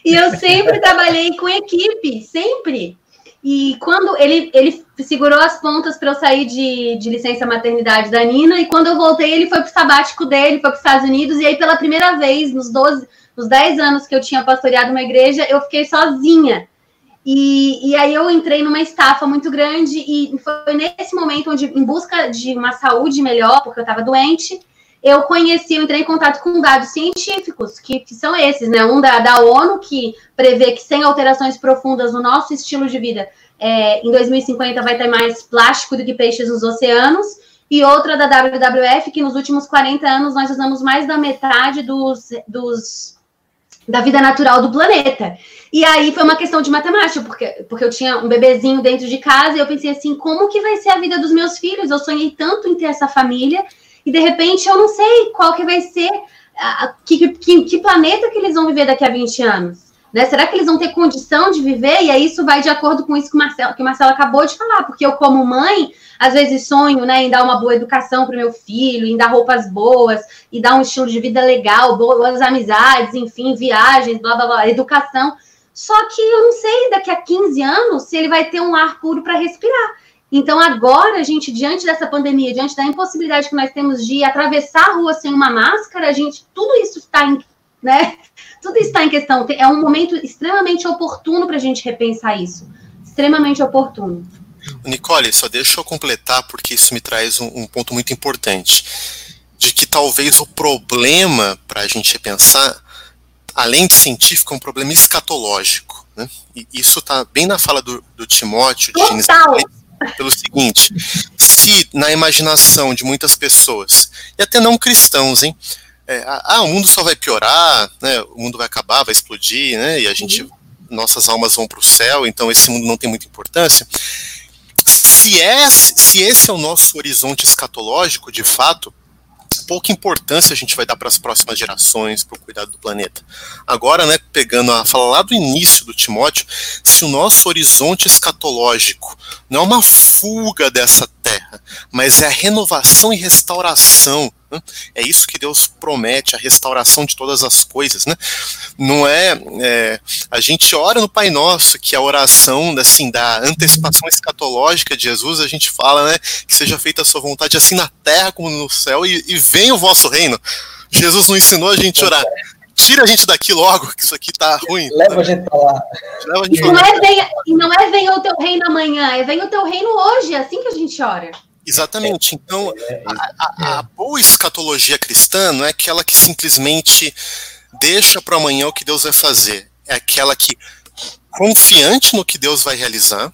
e eu sempre trabalhei com equipe, sempre. E quando ele, ele segurou as pontas para eu sair de, de licença maternidade da Nina, e quando eu voltei, ele foi para o sabático dele, foi para os Estados Unidos, e aí pela primeira vez, nos 12, nos 10 anos que eu tinha pastoreado uma igreja, eu fiquei sozinha. E, e aí eu entrei numa estafa muito grande, e foi nesse momento onde, em busca de uma saúde melhor, porque eu estava doente, eu conheci, eu entrei em contato com dados científicos, que, que são esses, né? Um da, da ONU, que prevê que sem alterações profundas no nosso estilo de vida, é, em 2050 vai ter mais plástico do que peixes nos oceanos, e outra da WWF, que nos últimos 40 anos nós usamos mais da metade dos, dos da vida natural do planeta. E aí foi uma questão de matemática, porque, porque eu tinha um bebezinho dentro de casa e eu pensei assim, como que vai ser a vida dos meus filhos? Eu sonhei tanto em ter essa família e de repente eu não sei qual que vai ser, a, que, que, que planeta que eles vão viver daqui a 20 anos. Né? Será que eles vão ter condição de viver? E aí isso vai de acordo com isso que o Marcelo, que o Marcelo acabou de falar, porque eu, como mãe, às vezes sonho né, em dar uma boa educação para o meu filho, em dar roupas boas, e dar um estilo de vida legal, boas amizades, enfim, viagens, blá blá blá, educação. Só que eu não sei daqui a 15 anos se ele vai ter um ar puro para respirar. Então, agora, gente, diante dessa pandemia, diante da impossibilidade que nós temos de atravessar a rua sem uma máscara, a gente, tudo isso está né? Tudo está em questão. É um momento extremamente oportuno para a gente repensar isso. Extremamente oportuno. Nicole, só deixa eu completar, porque isso me traz um, um ponto muito importante. De que talvez o problema para a gente repensar, além de científico, é um problema escatológico. Né? E isso está bem na fala do, do Timóteo, de Gênesis pelo seguinte: se na imaginação de muitas pessoas, e até não cristãos, hein? É, ah, o mundo só vai piorar, né, o mundo vai acabar, vai explodir, né, e a gente, uhum. nossas almas vão para o céu, então esse mundo não tem muita importância. Se, é, se esse é o nosso horizonte escatológico, de fato, pouca importância a gente vai dar para as próximas gerações, para o cuidado do planeta. Agora, né, pegando a fala lá do início do Timóteo, se o nosso horizonte escatológico não é uma fuga dessa terra, mas é a renovação e restauração é isso que Deus promete, a restauração de todas as coisas, né? Não é, é, a gente ora no Pai Nosso, que a oração assim da antecipação escatológica de Jesus, a gente fala, né, que seja feita a sua vontade assim na terra como no céu e, e venha o vosso reino. Jesus não ensinou a gente a orar. Tira a gente daqui logo, que isso aqui tá ruim. Leva a gente pra lá. Gente e, não é venha, e não é venha o teu reino amanhã, é venha o teu reino hoje, é assim que a gente ora. Exatamente. Então, é, é a, a, a, boa escatologia cristã não é aquela que simplesmente deixa para amanhã o que Deus vai fazer. É aquela que, confiante no que Deus vai realizar,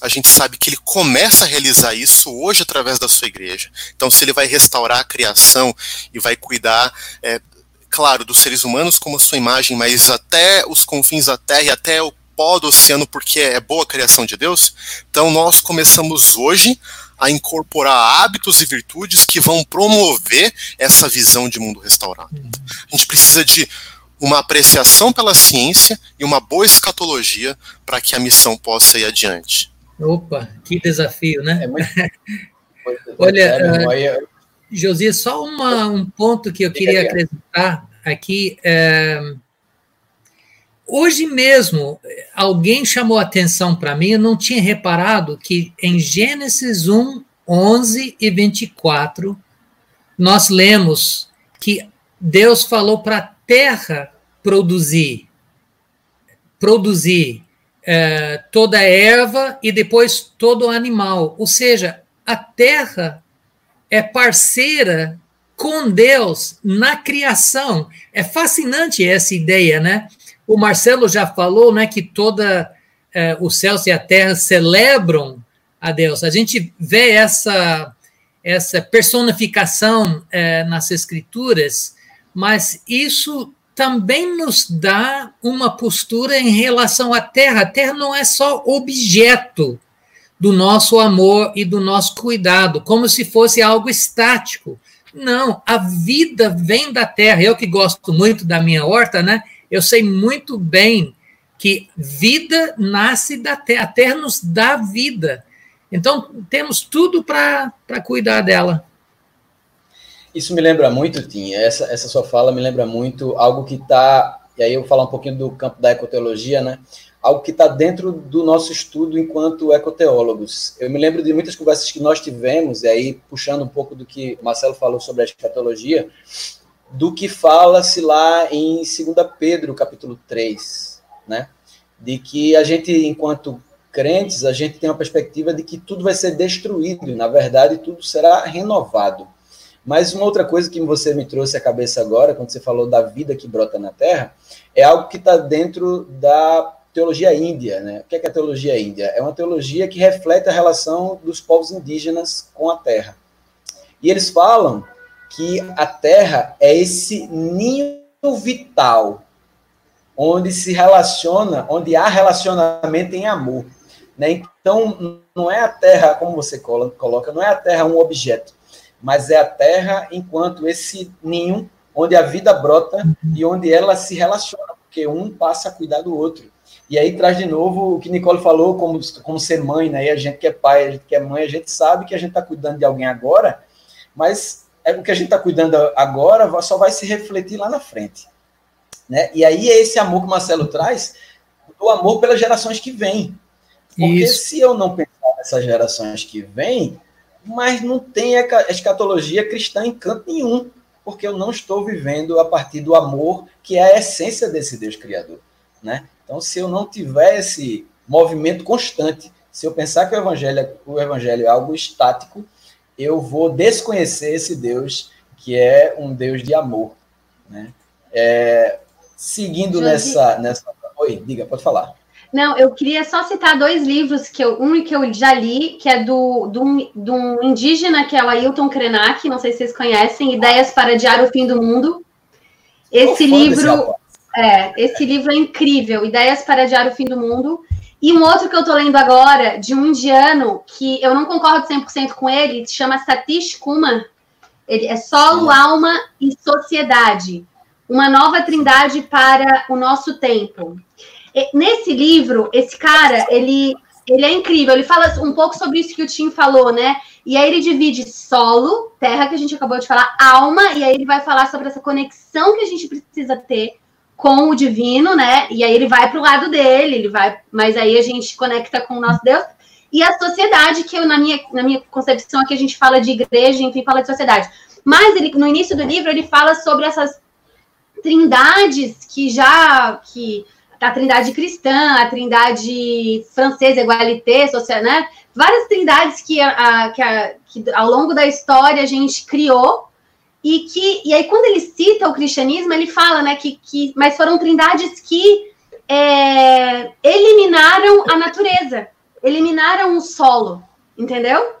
a gente sabe que ele começa a realizar isso hoje através da sua igreja. Então, se ele vai restaurar a criação e vai cuidar, é, claro, dos seres humanos como a sua imagem, mas até os confins da terra e até o pó do oceano, porque é boa a criação de Deus. Então, nós começamos hoje a incorporar hábitos e virtudes que vão promover essa visão de mundo restaurado. A gente precisa de uma apreciação pela ciência e uma boa escatologia para que a missão possa ir adiante. Opa, que desafio, né? É muito... Olha, uh, Josias, só uma, um ponto que eu queria acrescentar aqui. É, Hoje mesmo, alguém chamou atenção para mim, eu não tinha reparado que em Gênesis 1, 11 e 24, nós lemos que Deus falou para a terra produzir, produzir é, toda a erva e depois todo o animal. Ou seja, a terra é parceira com Deus na criação. É fascinante essa ideia, né? O Marcelo já falou né, que toda é, os céus e a terra celebram a Deus. A gente vê essa, essa personificação é, nas Escrituras, mas isso também nos dá uma postura em relação à terra. A terra não é só objeto do nosso amor e do nosso cuidado, como se fosse algo estático. Não, a vida vem da terra. Eu que gosto muito da minha horta, né? Eu sei muito bem que vida nasce da terra, a terra nos dá vida. Então, temos tudo para cuidar dela. Isso me lembra muito, Tim, essa, essa sua fala me lembra muito algo que está e aí eu vou falar um pouquinho do campo da ecoteologia, né? Algo que está dentro do nosso estudo enquanto ecoteólogos. Eu me lembro de muitas conversas que nós tivemos, e aí puxando um pouco do que Marcelo falou sobre a escatologia, do que fala-se lá em 2 Pedro, capítulo 3, né? De que a gente, enquanto crentes, a gente tem uma perspectiva de que tudo vai ser destruído, e, na verdade, tudo será renovado. Mas uma outra coisa que você me trouxe à cabeça agora, quando você falou da vida que brota na Terra, é algo que está dentro da teologia índia. Né? O que é, que é a teologia índia? É uma teologia que reflete a relação dos povos indígenas com a Terra. E eles falam que a Terra é esse ninho vital, onde se relaciona, onde há relacionamento em amor. Né? Então, não é a Terra, como você coloca, não é a Terra um objeto, mas é a Terra enquanto esse ninho onde a vida brota e onde ela se relaciona, porque um passa a cuidar do outro. E aí traz de novo o que Nicole falou, como, como ser mãe, né? E a gente que é pai, a gente que é mãe, a gente sabe que a gente está cuidando de alguém agora, mas é o que a gente está cuidando agora só vai se refletir lá na frente. Né? E aí é esse amor que o Marcelo traz, o amor pelas gerações que vêm. Porque Isso. se eu não pensar nessas gerações que vêm, mas não tem escatologia cristã em canto nenhum, porque eu não estou vivendo a partir do amor, que é a essência desse Deus Criador. Né? Então, se eu não tiver esse movimento constante, se eu pensar que o evangelho, o evangelho é algo estático, eu vou desconhecer esse Deus que é um Deus de amor. Né? É, seguindo nessa, nessa. Oi, diga, pode falar. Não, eu queria só citar dois livros que eu, um que eu já li, que é do, do, do um indígena, que é o Ailton Krenak, não sei se vocês conhecem, Ideias para Adiar o Fim do Mundo. Esse livro, é, esse livro é incrível, Ideias para Adiar o Fim do Mundo. E um outro que eu tô lendo agora, de um indiano, que eu não concordo 100% com ele, se chama Satish Kumar. Ele é solo, alma e sociedade. Uma nova trindade para o nosso tempo. E, nesse livro, esse cara, ele, ele é incrível. Ele fala um pouco sobre isso que o Tim falou, né? E aí ele divide solo, terra, que a gente acabou de falar, alma, e aí ele vai falar sobre essa conexão que a gente precisa ter com o divino, né? E aí ele vai para o lado dele, ele vai, mas aí a gente conecta com o nosso Deus. E a sociedade, que eu, na minha, na minha concepção aqui a gente fala de igreja, enfim, fala de sociedade. Mas ele, no início do livro ele fala sobre essas trindades que já que a trindade cristã, a trindade francesa, igualité, social, né? Várias trindades que, a, que, a, que ao longo da história a gente criou e que e aí quando ele cita o cristianismo ele fala né que, que mas foram trindades que é, eliminaram a natureza eliminaram o solo entendeu?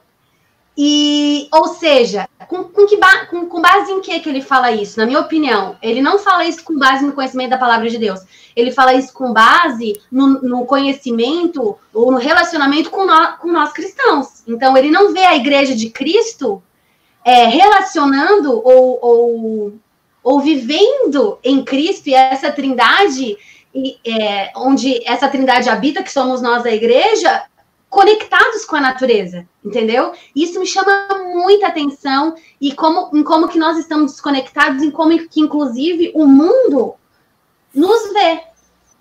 E ou seja com, com que ba, com, com, base em que que ele fala isso? Na minha opinião ele não fala isso com base no conhecimento da palavra de Deus. Ele fala isso com base no, no conhecimento ou no relacionamento com nós, com nós cristãos. Então ele não vê a igreja de Cristo é, relacionando ou, ou, ou, vivendo em Cristo e essa trindade, e, é, onde essa trindade habita, que somos nós a igreja, conectados com a natureza, entendeu? Isso me chama muita atenção e como, em como que nós estamos desconectados, em como que, inclusive, o mundo nos vê,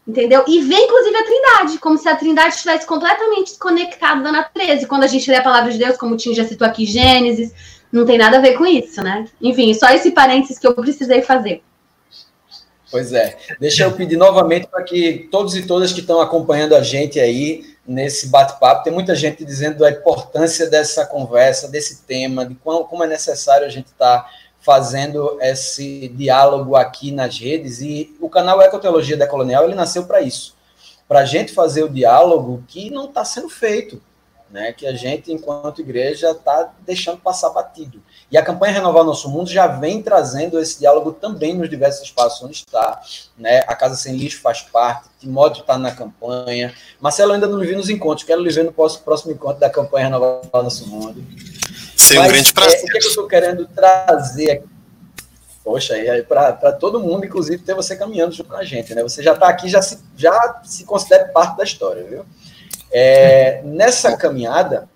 entendeu? E vê, inclusive, a trindade, como se a trindade estivesse completamente desconectada da natureza. E quando a gente lê a palavra de Deus, como o Tim já citou aqui, Gênesis, não tem nada a ver com isso, né? Enfim, só esse parênteses que eu precisei fazer. Pois é. Deixa eu pedir novamente para que todos e todas que estão acompanhando a gente aí nesse bate-papo, tem muita gente dizendo da importância dessa conversa, desse tema, de como é necessário a gente estar tá fazendo esse diálogo aqui nas redes. E o canal Ecoteologia Decolonial ele nasceu para isso, para a gente fazer o diálogo que não está sendo feito né, que a gente, enquanto igreja, está deixando passar batido. E a campanha Renovar Nosso Mundo já vem trazendo esse diálogo também nos diversos espaços onde está. Né? A Casa Sem Lixo faz parte, Timóteo está na campanha. Marcelo ainda não me viu nos encontros, quero lhe ver no próximo encontro da campanha Renovar Nosso Mundo. Sim, um grande prazer. É, o que eu estou querendo trazer aqui? Poxa, é para todo mundo, inclusive, ter você caminhando junto com a gente, né? Você já está aqui, já se, já se considera parte da história, viu? É, nessa caminhada,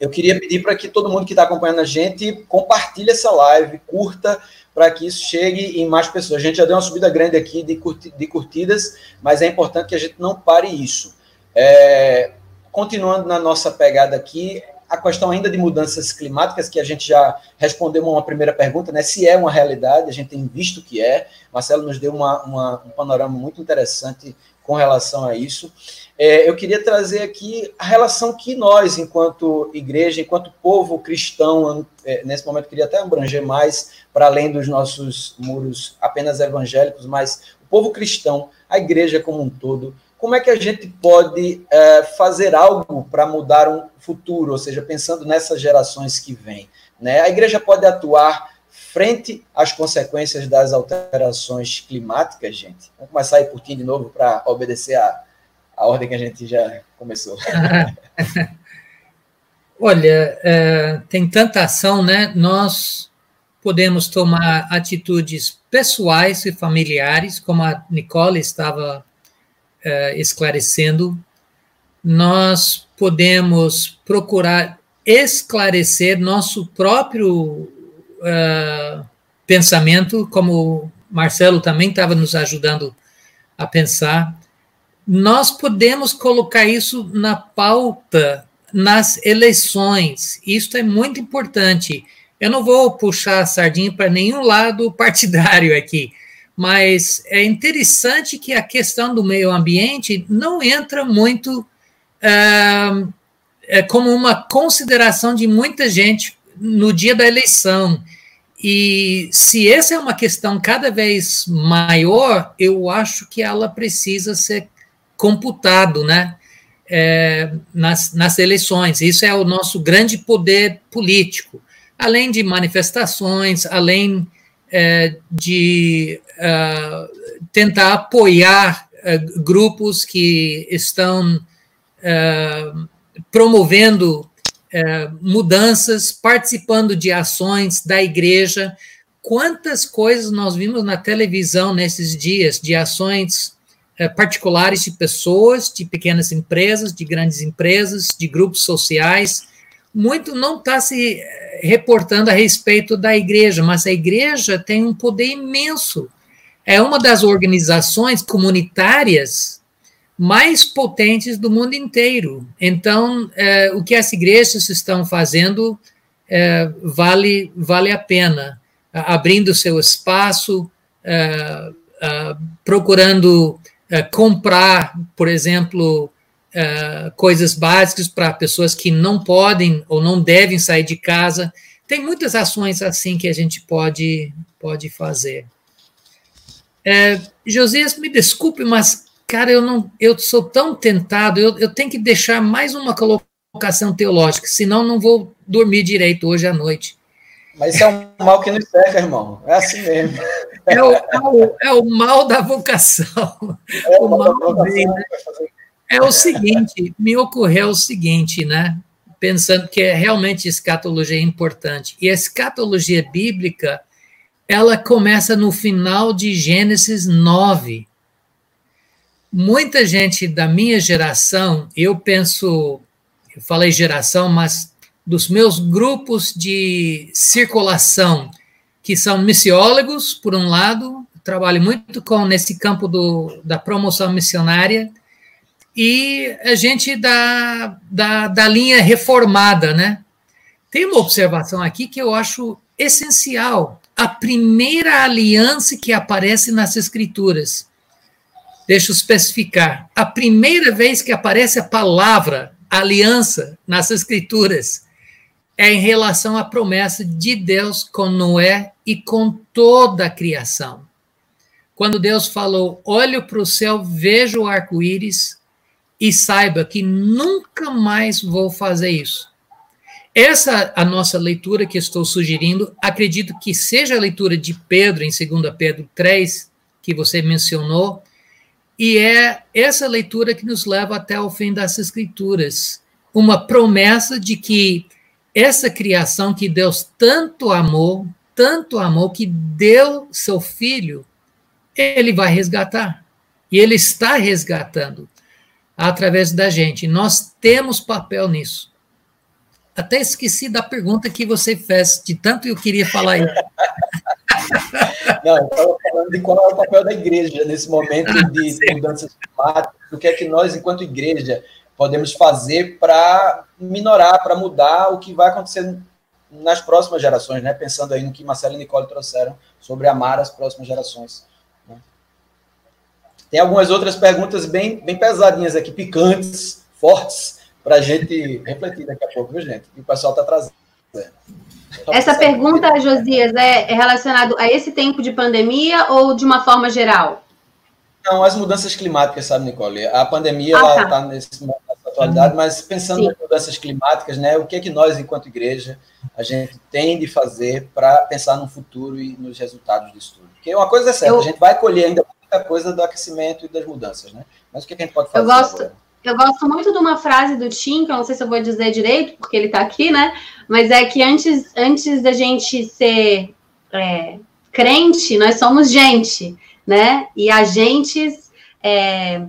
eu queria pedir para que todo mundo que está acompanhando a gente compartilhe essa live, curta, para que isso chegue em mais pessoas. A gente já deu uma subida grande aqui de, curti de curtidas, mas é importante que a gente não pare isso. É, continuando na nossa pegada aqui, a questão ainda de mudanças climáticas, que a gente já respondeu uma primeira pergunta, né? Se é uma realidade, a gente tem visto que é. Marcelo nos deu uma, uma, um panorama muito interessante com relação a isso. É, eu queria trazer aqui a relação que nós, enquanto igreja, enquanto povo cristão, é, nesse momento queria até abranger mais para além dos nossos muros apenas evangélicos, mas o povo cristão, a igreja como um todo, como é que a gente pode é, fazer algo para mudar um futuro, ou seja, pensando nessas gerações que vêm? Né? A igreja pode atuar frente às consequências das alterações climáticas, gente? Vamos começar aí por ti de novo para obedecer a, a ordem que a gente já começou. Olha, é, tem tanta ação, né? Nós podemos tomar atitudes pessoais e familiares, como a Nicole estava uh, esclarecendo, nós podemos procurar esclarecer nosso próprio uh, pensamento, como Marcelo também estava nos ajudando a pensar. Nós podemos colocar isso na pauta nas eleições. Isso é muito importante. Eu não vou puxar a sardinha para nenhum lado partidário aqui, mas é interessante que a questão do meio ambiente não entra muito é, como uma consideração de muita gente no dia da eleição. E se essa é uma questão cada vez maior, eu acho que ela precisa ser computado, né? É, nas, nas eleições. Isso é o nosso grande poder político, além de manifestações, além é, de uh, tentar apoiar uh, grupos que estão uh, promovendo mudanças, participando de ações da igreja. Quantas coisas nós vimos na televisão nesses dias de ações particulares de pessoas, de pequenas empresas, de grandes empresas, de grupos sociais. Muito não está se reportando a respeito da igreja, mas a igreja tem um poder imenso. É uma das organizações comunitárias mais potentes do mundo inteiro. Então, é, o que as igrejas estão fazendo é, vale, vale a pena, abrindo seu espaço, é, é procurando é, comprar, por exemplo, uh, coisas básicas para pessoas que não podem ou não devem sair de casa. Tem muitas ações assim que a gente pode, pode fazer. É, Josias, me desculpe, mas, cara, eu não eu sou tão tentado, eu, eu tenho que deixar mais uma colocação teológica, senão não vou dormir direito hoje à noite. Mas isso é um mal que nos cerca, irmão. É assim mesmo. É o, é o, é o mal da vocação. É o mal da vocação, né? É o seguinte, me ocorreu o seguinte, né? Pensando que é realmente escatologia é importante. E a escatologia bíblica, ela começa no final de Gênesis 9. Muita gente da minha geração, eu penso, eu falei geração, mas dos meus grupos de circulação, que são missiólogos, por um lado, trabalho muito com nesse campo do, da promoção missionária, e a gente da, da, da linha reformada, né? Tem uma observação aqui que eu acho essencial. A primeira aliança que aparece nas Escrituras. Deixa eu especificar. A primeira vez que aparece a palavra aliança nas Escrituras é em relação à promessa de Deus com Noé e com toda a criação. Quando Deus falou: Olho para o céu, vejo o arco-íris, e saiba que nunca mais vou fazer isso. Essa é a nossa leitura que estou sugerindo. Acredito que seja a leitura de Pedro, em 2 Pedro 3, que você mencionou, e é essa leitura que nos leva até o fim das Escrituras. Uma promessa de que essa criação que Deus tanto amou, tanto amou, que deu seu filho, ele vai resgatar. E ele está resgatando através da gente. Nós temos papel nisso. até esqueci da pergunta que você fez, de tanto eu queria falar. Não, eu estava falando de qual é o papel da igreja nesse momento de mudanças climáticas, o que é que nós, enquanto igreja, podemos fazer para minorar, para mudar o que vai acontecer nas próximas gerações, né? Pensando aí no que Marcelo e Nicole trouxeram sobre amar as próximas gerações. Né? Tem algumas outras perguntas bem, bem pesadinhas aqui, picantes, fortes, para a gente refletir daqui a pouco, viu, gente? E o pessoal está trazendo. Essa pergunta, Josias, é, é relacionado a esse tempo de pandemia ou de uma forma geral? Não, as mudanças climáticas, sabe, Nicole? A pandemia ah, está tá nesse momento atualidade, mas pensando Sim. nas mudanças climáticas, né, o que é que nós, enquanto igreja, a gente tem de fazer para pensar no futuro e nos resultados disso tudo? Porque uma coisa é certa, eu... a gente vai colher ainda muita coisa do aquecimento e das mudanças, né? Mas o que, é que a gente pode fazer? Eu gosto, agora? Eu gosto muito de uma frase do Tim, que eu não sei se eu vou dizer direito, porque ele está aqui, né? Mas é que antes, antes da gente ser é, crente, nós somos gente, né? E agentes é,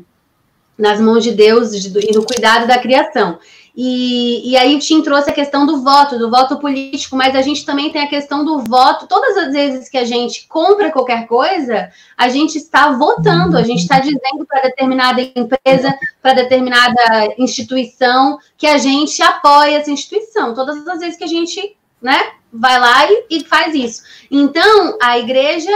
nas mãos de Deus e do cuidado da criação. E, e aí o Tim trouxe a questão do voto, do voto político, mas a gente também tem a questão do voto. Todas as vezes que a gente compra qualquer coisa, a gente está votando, a gente está dizendo para determinada empresa, para determinada instituição, que a gente apoia essa instituição. Todas as vezes que a gente né, vai lá e, e faz isso. Então, a igreja,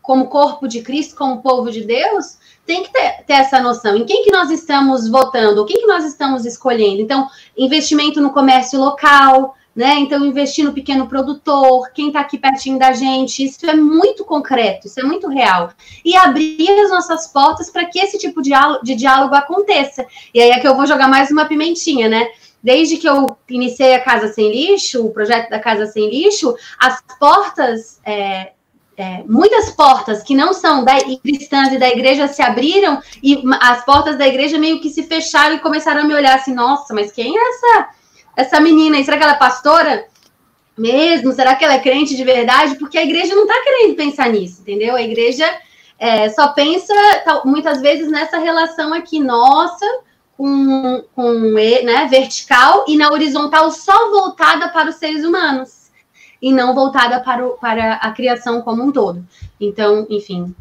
como corpo de Cristo, como povo de Deus, tem que ter, ter, essa noção. Em quem que nós estamos votando? O que que nós estamos escolhendo? Então, investimento no comércio local, né? Então, investir no pequeno produtor, quem está aqui pertinho da gente, isso é muito concreto, isso é muito real. E abrir as nossas portas para que esse tipo de diálogo, de diálogo aconteça. E aí é que eu vou jogar mais uma pimentinha, né? Desde que eu iniciei a Casa Sem Lixo, o projeto da Casa Sem Lixo, as portas é, é, muitas portas que não são da, cristãs e da igreja se abriram e as portas da igreja meio que se fecharam e começaram a me olhar assim, nossa, mas quem é essa, essa menina? Será que ela é pastora? Mesmo? Será que ela é crente de verdade? Porque a igreja não está querendo pensar nisso, entendeu? A igreja é, só pensa muitas vezes nessa relação aqui nossa com, com né, vertical e na horizontal só voltada para os seres humanos e não voltada para, o, para a criação como um todo. Então, enfim,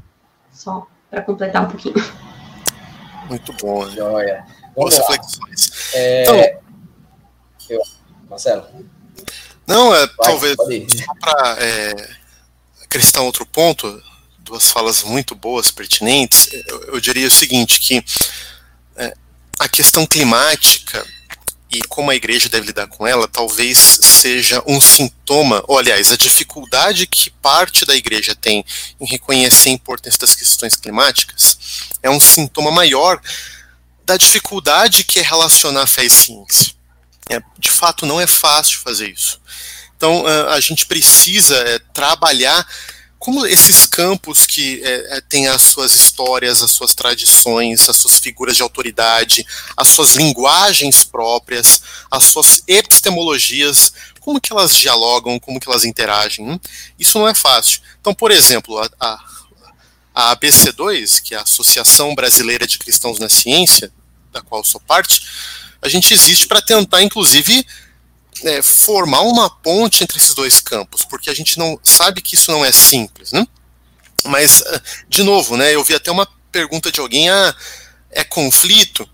só para completar um pouquinho. Muito bom. Né? Joia. Boas reflexões. É... Então, eu... Marcelo. Não, é, Vai, talvez só para é, acrescentar outro ponto, duas falas muito boas, pertinentes, eu, eu diria o seguinte, que é, a questão climática e como a igreja deve lidar com ela, talvez seja um sintoma, ou aliás, a dificuldade que parte da igreja tem em reconhecer a importância das questões climáticas é um sintoma maior da dificuldade que é relacionar fé e ciência. É, de fato, não é fácil fazer isso. Então, a gente precisa é, trabalhar como esses campos que é, é, têm as suas histórias, as suas tradições, as suas figuras de autoridade, as suas linguagens próprias, as suas epistemologias, como que elas dialogam, como que elas interagem, hein? isso não é fácil. Então, por exemplo, a, a, a ABC2, que é a Associação Brasileira de Cristãos na Ciência, da qual sou parte, a gente existe para tentar, inclusive, é, formar uma ponte entre esses dois campos, porque a gente não sabe que isso não é simples, né? Mas, ah, de novo, né, eu vi até uma pergunta de alguém, ah, é conflito?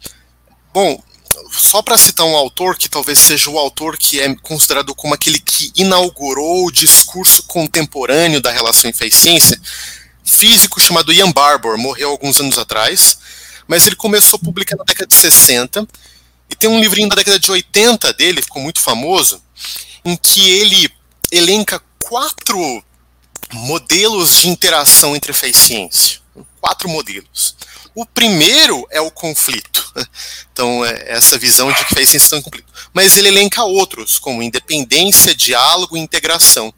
Bom, só para citar um autor que talvez seja o autor que é considerado como aquele que inaugurou o discurso contemporâneo da relação fé e ciência, físico chamado Ian Barbour, morreu alguns anos atrás, mas ele começou a publicar na década de 60 e tem um livrinho da década de 80 dele, ficou muito famoso, em que ele elenca quatro modelos de interação entre fé e ciência. Quatro modelos. O primeiro é o conflito. Então, é essa visão de que fé e ciência em conflito. Mas ele elenca outros, como independência, diálogo e integração.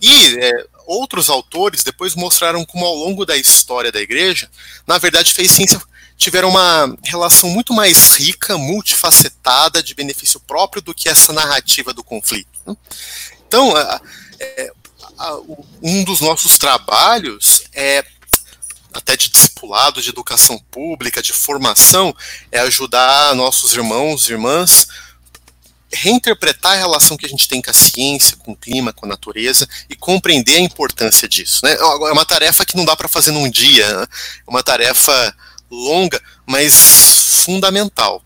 E é, outros autores depois mostraram como, ao longo da história da igreja, na verdade, fé e ciência tiveram uma relação muito mais rica, multifacetada, de benefício próprio do que essa narrativa do conflito. Né? Então, a, é, a, um dos nossos trabalhos é até de discipulado, de educação pública, de formação, é ajudar nossos irmãos e irmãs reinterpretar a relação que a gente tem com a ciência, com o clima, com a natureza e compreender a importância disso. Né? É uma tarefa que não dá para fazer num dia, né? é uma tarefa longa, mas fundamental.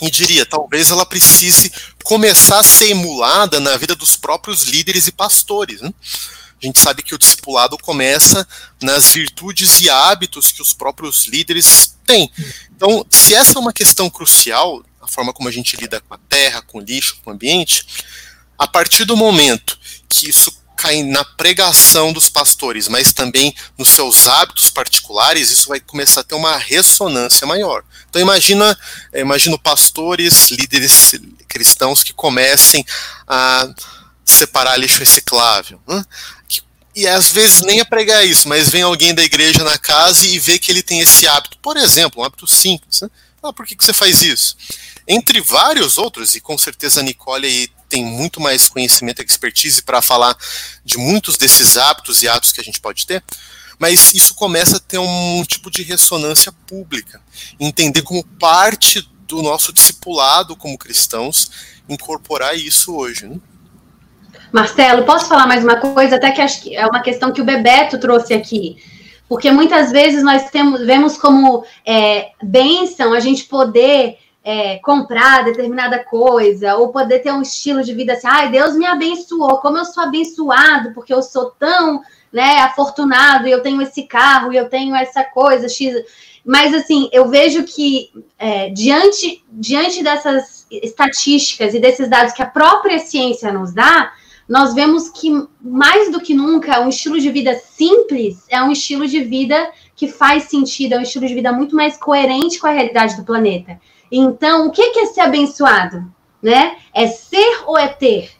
E diria, talvez ela precise começar a ser emulada na vida dos próprios líderes e pastores. Né? A gente sabe que o discipulado começa nas virtudes e hábitos que os próprios líderes têm. Então, se essa é uma questão crucial, a forma como a gente lida com a terra, com o lixo, com o ambiente, a partir do momento que isso cai na pregação dos pastores, mas também nos seus hábitos particulares, isso vai começar a ter uma ressonância maior. Então imagina, eh, imagino pastores, líderes cristãos que comecem a separar lixo reciclável. Né? E às vezes nem a pregar isso, mas vem alguém da igreja na casa e vê que ele tem esse hábito. Por exemplo, um hábito simples. Né? Ah, por que, que você faz isso? Entre vários outros, e com certeza a Nicole aí tem muito mais conhecimento e expertise para falar de muitos desses hábitos e atos que a gente pode ter, mas isso começa a ter um tipo de ressonância pública, entender como parte do nosso discipulado como cristãos incorporar isso hoje. Né? Marcelo, posso falar mais uma coisa? Até que acho que é uma questão que o Bebeto trouxe aqui. Porque muitas vezes nós temos, vemos como é, bênção a gente poder é, comprar determinada coisa, ou poder ter um estilo de vida assim, ai, Deus me abençoou, como eu sou abençoado, porque eu sou tão né, afortunado, e eu tenho esse carro, e eu tenho essa coisa, X. Mas assim, eu vejo que é, diante, diante dessas estatísticas e desses dados que a própria ciência nos dá, nós vemos que mais do que nunca um estilo de vida simples é um estilo de vida que faz sentido, é um estilo de vida muito mais coerente com a realidade do planeta. Então, o que é ser abençoado? Né? É ser ou é ter?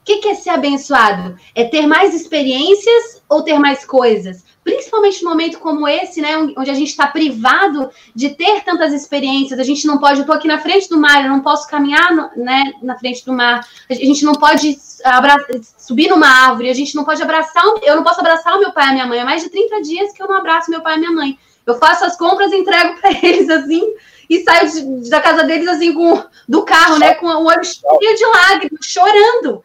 O que é ser abençoado? É ter mais experiências ou ter mais coisas? Principalmente num momento como esse, né, onde a gente está privado de ter tantas experiências, a gente não pode, eu aqui na frente do mar, eu não posso caminhar no, né, na frente do mar, a gente não pode subir numa árvore, a gente não pode abraçar, eu não posso abraçar o meu pai e a minha mãe, há mais de 30 dias que eu não abraço meu pai e minha mãe. Eu faço as compras e entrego para eles assim, e saio de, da casa deles assim com do carro, né, com o olho cheio de lágrimas, chorando.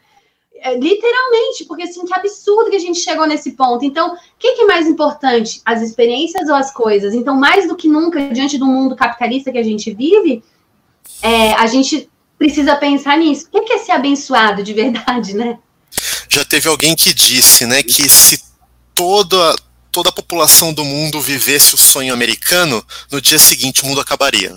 É, literalmente, porque assim, que absurdo que a gente chegou nesse ponto. Então, o que, que, é mais importante? As experiências ou as coisas? Então, mais do que nunca, diante do mundo capitalista que a gente vive, é, a gente precisa pensar nisso. O que é ser abençoado de verdade, né? Já teve alguém que disse, né, que se toda toda a população do mundo vivesse o sonho americano, no dia seguinte o mundo acabaria.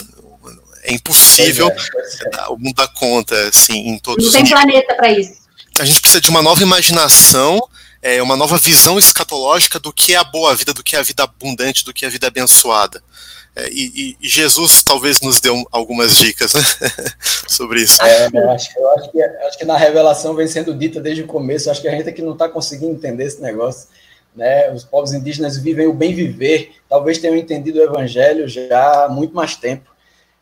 É impossível é, é. o mundo dar conta, assim, em todos Não tem planeta para isso. A gente precisa de uma nova imaginação, é, uma nova visão escatológica do que é a boa vida, do que é a vida abundante, do que é a vida abençoada. É, e, e, Jesus talvez nos dê algumas dicas né? sobre isso. É, eu, acho, eu acho, que, acho que na revelação vem sendo dita desde o começo, acho que a gente aqui não está conseguindo entender esse negócio né? Os povos indígenas vivem o bem viver, talvez tenham entendido o evangelho já há muito mais tempo.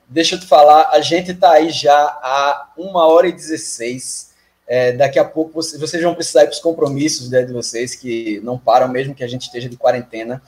Deixa eu te falar, a gente está aí já há uma hora e dezesseis. É, daqui a pouco vocês, vocês vão precisar ir para os compromissos né, de vocês, que não param mesmo que a gente esteja de quarentena.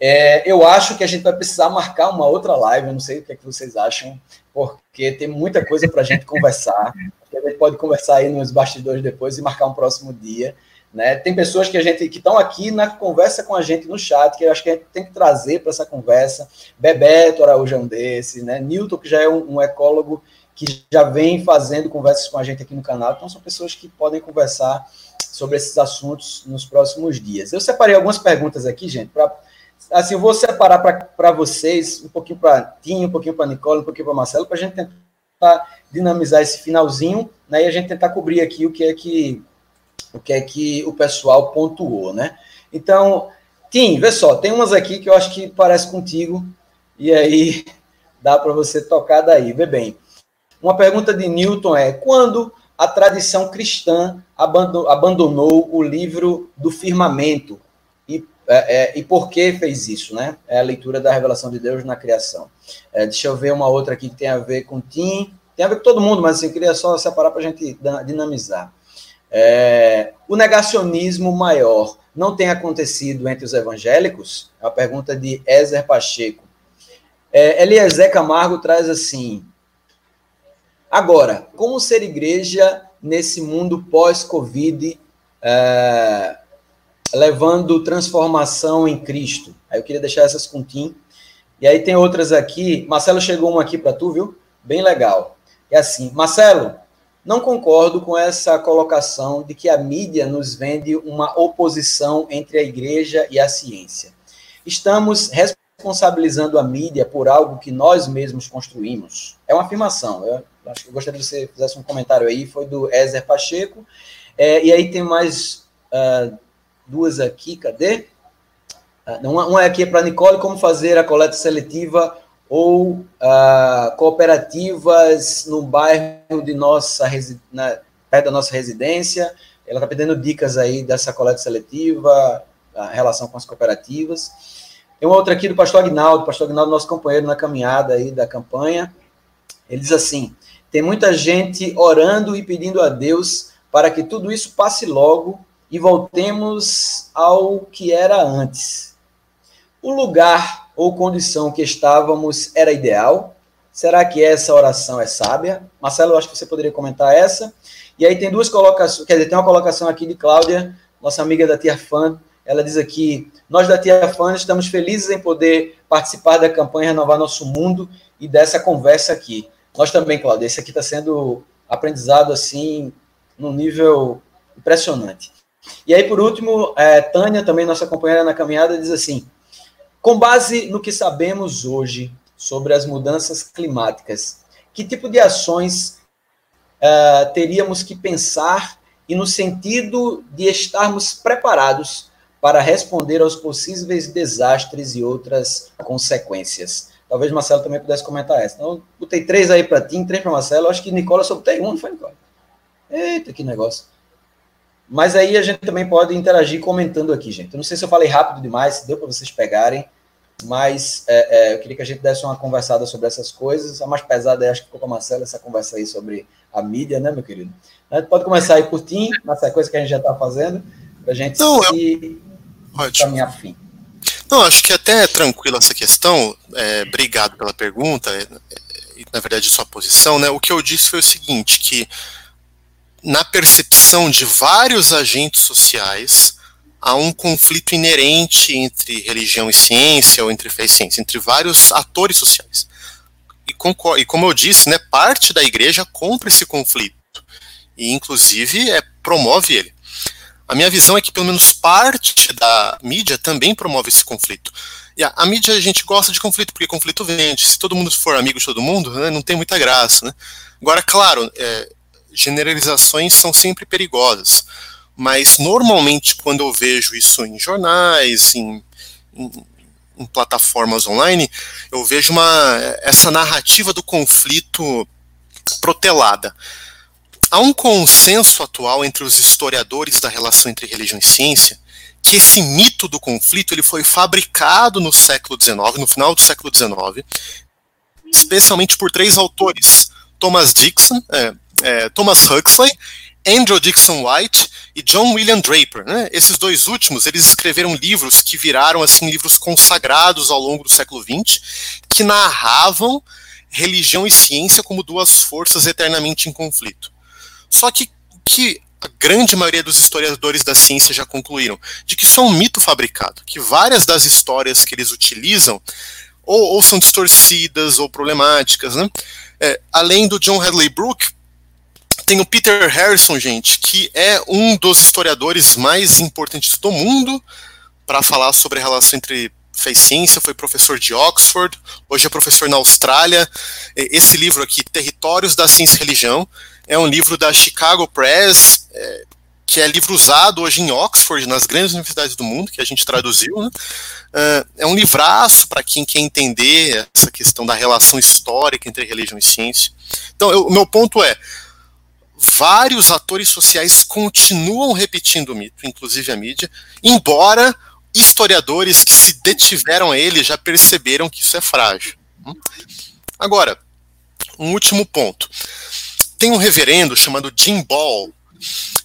É, eu acho que a gente vai precisar marcar uma outra live, eu não sei o que, é que vocês acham, porque tem muita coisa para a gente conversar. A gente pode conversar aí nos bastidores depois e marcar um próximo dia. Né? Tem pessoas que a gente que estão aqui na conversa com a gente no chat, que eu acho que a gente tem que trazer para essa conversa. Bebeto Araújo é um desse, né? Newton, que já é um, um, ecólogo que já vem fazendo conversas com a gente aqui no canal. Então, são pessoas que podem conversar sobre esses assuntos nos próximos dias. Eu separei algumas perguntas aqui, gente, para. Assim, eu vou separar para vocês, um pouquinho para Tim, um pouquinho para Nicole, um pouquinho para Marcelo, para a gente tentar dinamizar esse finalzinho, né, e a gente tentar cobrir aqui o que é que o que é que o pessoal pontuou, né? Então, Tim, vê só, tem umas aqui que eu acho que parece contigo, e aí dá para você tocar daí, vê bem. Uma pergunta de Newton é: quando a tradição cristã abandonou o livro do firmamento? E, é, é, e por que fez isso, né? É a leitura da revelação de Deus na criação. É, deixa eu ver uma outra aqui que tem a ver com Tim, tem a ver com todo mundo, mas assim, eu queria só separar para a gente dinamizar. É, o negacionismo maior não tem acontecido entre os evangélicos? É uma pergunta de Ezer Pacheco. É, Eliezer Camargo traz assim: Agora, como ser igreja nesse mundo pós-Covid, é, levando transformação em Cristo? Aí eu queria deixar essas com Tim. E aí tem outras aqui. Marcelo chegou uma aqui para tu, viu? Bem legal. É assim, Marcelo, não concordo com essa colocação de que a mídia nos vende uma oposição entre a igreja e a ciência. Estamos responsabilizando a mídia por algo que nós mesmos construímos. É uma afirmação. Eu acho que eu gostaria que você fizesse um comentário aí. Foi do Ézer Pacheco. É, e aí tem mais uh, duas aqui. Cadê? Uh, uma, uma é aqui para Nicole: como fazer a coleta seletiva ou uh, cooperativas no bairro de nossa na, perto da nossa residência. Ela está pedindo dicas aí dessa coleta seletiva, a relação com as cooperativas. Tem uma outra aqui do pastor Agnaldo, pastor Agnaldo, nosso companheiro na caminhada aí da campanha. Ele diz assim: tem muita gente orando e pedindo a Deus para que tudo isso passe logo e voltemos ao que era antes. O lugar ou condição que estávamos era ideal? Será que essa oração é sábia? Marcelo, acho que você poderia comentar essa. E aí tem duas colocações, quer dizer, tem uma colocação aqui de Cláudia, nossa amiga da Tia Fã, ela diz aqui: Nós da Tia Fã estamos felizes em poder participar da campanha Renovar Nosso Mundo e dessa conversa aqui. Nós também, Cláudia, esse aqui está sendo aprendizado assim, num nível impressionante. E aí, por último, é, Tânia, também nossa companheira na caminhada, diz assim: com base no que sabemos hoje sobre as mudanças climáticas, que tipo de ações uh, teríamos que pensar e no sentido de estarmos preparados para responder aos possíveis desastres e outras consequências. Talvez Marcelo também pudesse comentar essa. Então, botei três aí para ti, três para Marcelo. Acho que Nicola só botei um, não foi, Nicola? Eita, que negócio. Mas aí a gente também pode interagir comentando aqui, gente. Eu não sei se eu falei rápido demais, se deu para vocês pegarem, mas é, é, eu queria que a gente desse uma conversada sobre essas coisas. A mais pesada é, acho que ficou com a Marcela, essa conversa aí sobre a mídia, né, meu querido? A gente pode começar aí por ti, na sequência que a gente já está fazendo, para a gente não, se... Eu caminhar fim. Não, acho que até é tranquila essa questão. É, obrigado pela pergunta. É, é, na verdade, sua posição, né? O que eu disse foi o seguinte: que na percepção de vários agentes sociais há um conflito inerente entre religião e ciência, ou entre fé e ciência, entre vários atores sociais. E, e como eu disse, né, parte da igreja compra esse conflito e, inclusive, é, promove ele. A minha visão é que pelo menos parte da mídia também promove esse conflito. E a, a mídia a gente gosta de conflito porque conflito vende. Se todo mundo for amigo de todo mundo, né, não tem muita graça. Né? Agora, claro, é, generalizações são sempre perigosas. Mas normalmente quando eu vejo isso em jornais, em, em, em plataformas online, eu vejo uma, essa narrativa do conflito protelada há um consenso atual entre os historiadores da relação entre religião e ciência que esse mito do conflito ele foi fabricado no século XIX, no final do século XIX, especialmente por três autores: Thomas Dixon, é, é, Thomas Huxley, Andrew Dixon White e John William Draper. Né? Esses dois últimos eles escreveram livros que viraram assim livros consagrados ao longo do século XX, que narravam religião e ciência como duas forças eternamente em conflito. Só que que a grande maioria dos historiadores da ciência já concluíram de que isso é um mito fabricado, que várias das histórias que eles utilizam ou, ou são distorcidas ou problemáticas, né? É, além do John Hadley Brooke, tem o Peter Harrison, gente, que é um dos historiadores mais importantes do mundo para falar sobre a relação entre e ciência, foi professor de Oxford, hoje é professor na Austrália. Esse livro aqui, Territórios da Ciência e Religião, é um livro da Chicago Press, é, que é livro usado hoje em Oxford, nas grandes universidades do mundo, que a gente traduziu. Né? Uh, é um livraço para quem quer entender essa questão da relação histórica entre religião e ciência. Então, o meu ponto é: vários atores sociais continuam repetindo o mito, inclusive a mídia, embora historiadores que se detiveram a ele já perceberam que isso é frágil. Hum? Agora, um último ponto tem um reverendo chamado Jim Ball,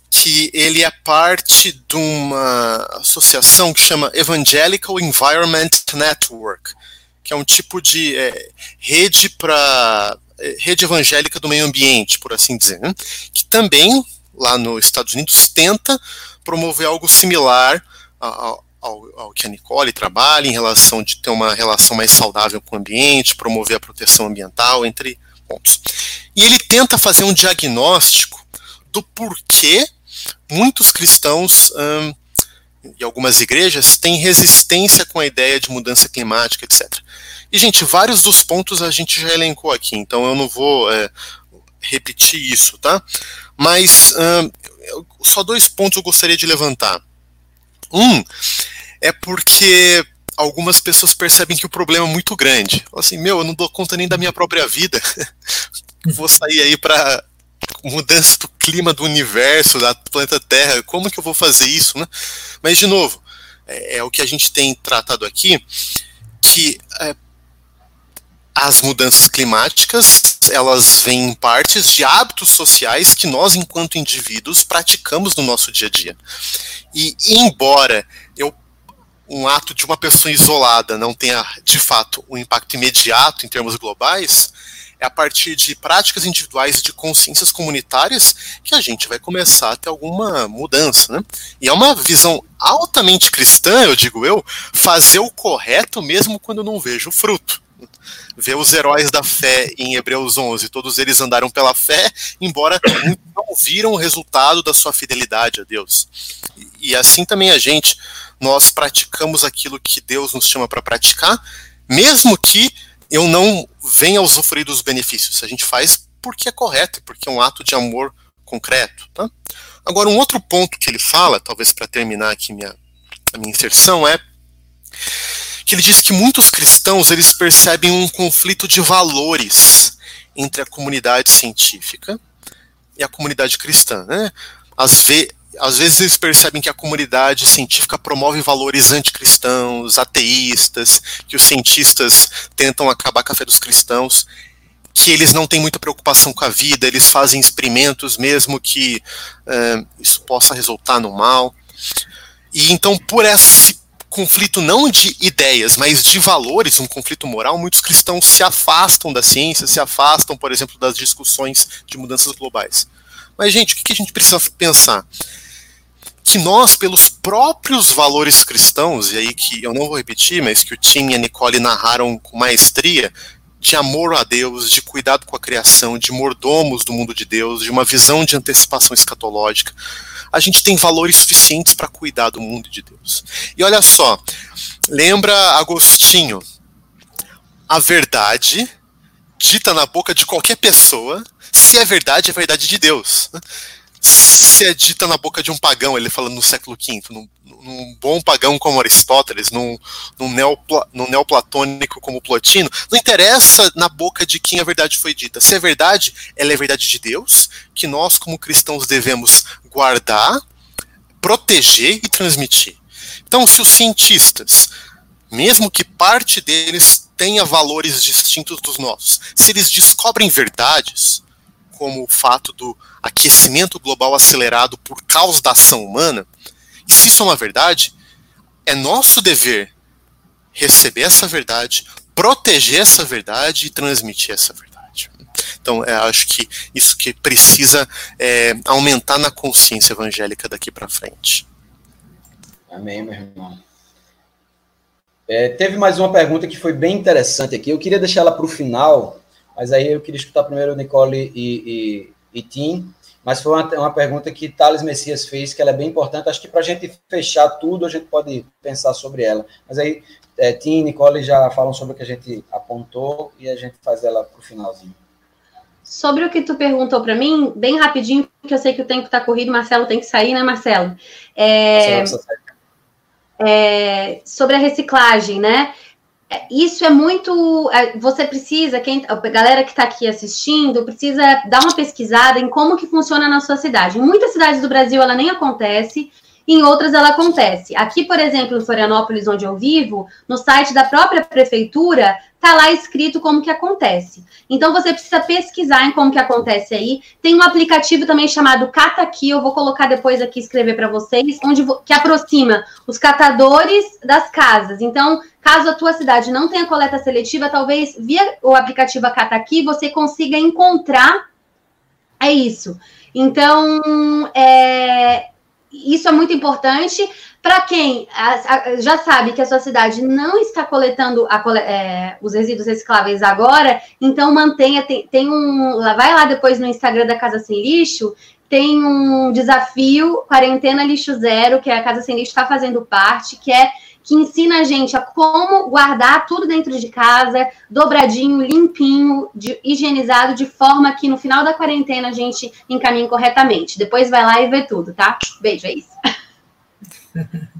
que ele é parte de uma associação que chama Evangelical Environment Network, que é um tipo de é, rede para rede evangélica do meio ambiente, por assim dizer, né? que também, lá nos Estados Unidos, tenta promover algo similar ao, ao, ao, que a Nicole trabalha, em relação de ter uma relação mais saudável com o ambiente, promover a proteção ambiental, entre pontos. E ele tenta fazer um diagnóstico do porquê muitos cristãos hum, e algumas igrejas têm resistência com a ideia de mudança climática, etc. E, gente, vários dos pontos a gente já elencou aqui, então eu não vou é, repetir isso, tá? Mas hum, só dois pontos eu gostaria de levantar. Um é porque algumas pessoas percebem que o problema é muito grande. Assim, meu, eu não dou conta nem da minha própria vida. Vou sair aí para mudança do clima do universo, da planeta Terra. Como que eu vou fazer isso, né? Mas de novo, é, é o que a gente tem tratado aqui, que é, as mudanças climáticas elas vêm em partes de hábitos sociais que nós, enquanto indivíduos, praticamos no nosso dia a dia. E embora eu um ato de uma pessoa isolada não tenha de fato um impacto imediato em termos globais, é a partir de práticas individuais e de consciências comunitárias que a gente vai começar a ter alguma mudança. Né? E é uma visão altamente cristã, eu digo eu, fazer o correto mesmo quando não vejo o fruto ver os heróis da fé em Hebreus 11, todos eles andaram pela fé, embora não viram o resultado da sua fidelidade a Deus. E, assim também a gente, nós praticamos aquilo que Deus nos chama para praticar, mesmo que eu não venha usufruir dos benefícios. A gente faz porque é correto, porque é um ato de amor concreto. Tá? Agora, um outro ponto que ele fala, talvez para terminar aqui minha, a minha inserção, é que ele diz que muitos cristãos eles percebem um conflito de valores entre a comunidade científica e a comunidade cristã. Né? Às, ve às vezes eles percebem que a comunidade científica promove valores anticristãos, ateístas, que os cientistas tentam acabar com a fé dos cristãos, que eles não têm muita preocupação com a vida, eles fazem experimentos mesmo que uh, isso possa resultar no mal. E então, por esse conflito não de ideias, mas de valores, um conflito moral, muitos cristãos se afastam da ciência, se afastam, por exemplo, das discussões de mudanças globais. Mas, gente, o que a gente precisa pensar? Que nós, pelos próprios valores cristãos, e aí que eu não vou repetir, mas que o Tim e a Nicole narraram com maestria, de amor a Deus, de cuidado com a criação, de mordomos do mundo de Deus, de uma visão de antecipação escatológica, a gente tem valores suficientes para cuidar do mundo de Deus. E olha só, lembra Agostinho? A verdade dita na boca de qualquer pessoa, se é verdade, é verdade de Deus. Se é dita na boca de um pagão, ele fala no século V, num, num bom pagão como Aristóteles, num, num, neopla, num neoplatônico como Plotino, não interessa na boca de quem a verdade foi dita. Se é verdade, ela é verdade de Deus, que nós, como cristãos, devemos guardar, proteger e transmitir. Então, se os cientistas, mesmo que parte deles tenha valores distintos dos nossos, se eles descobrem verdades, como o fato do aquecimento global acelerado por causa da ação humana, e se isso é uma verdade, é nosso dever receber essa verdade, proteger essa verdade e transmitir essa verdade. Então, é, acho que isso que precisa é, aumentar na consciência evangélica daqui para frente. Amém, meu irmão. É, teve mais uma pergunta que foi bem interessante aqui. Eu queria deixar ela para o final, mas aí eu queria escutar primeiro Nicole e, e, e Tim. Mas foi uma, uma pergunta que Thales Messias fez, que ela é bem importante. Acho que para a gente fechar tudo, a gente pode pensar sobre ela. Mas aí, é, Tim e Nicole já falam sobre o que a gente apontou e a gente faz ela para o finalzinho. Sobre o que tu perguntou para mim, bem rapidinho, porque eu sei que o tempo está corrido, Marcelo tem que sair, né, Marcelo? É, é, sobre a reciclagem, né? É, isso é muito. É, você precisa, quem, a galera que está aqui assistindo, precisa dar uma pesquisada em como que funciona na sua cidade. Em muitas cidades do Brasil ela nem acontece, em outras ela acontece. Aqui, por exemplo, em Florianópolis, onde eu vivo, no site da própria prefeitura, tá lá escrito como que acontece. Então você precisa pesquisar em como que acontece aí. Tem um aplicativo também chamado Cata Aqui, eu vou colocar depois aqui escrever para vocês, onde que aproxima os catadores das casas. Então, caso a tua cidade não tenha coleta seletiva, talvez via o aplicativo Cata Aqui você consiga encontrar é isso. Então, é, isso é muito importante. Para quem já sabe que a sua cidade não está coletando a, é, os resíduos recicláveis agora, então mantenha, tem, tem um. Vai lá depois no Instagram da Casa Sem Lixo, tem um desafio Quarentena Lixo Zero, que a Casa Sem Lixo está fazendo parte, que é que ensina a gente a como guardar tudo dentro de casa, dobradinho, limpinho, de, higienizado, de forma que no final da quarentena a gente encaminhe corretamente. Depois vai lá e vê tudo, tá? Beijo, é isso.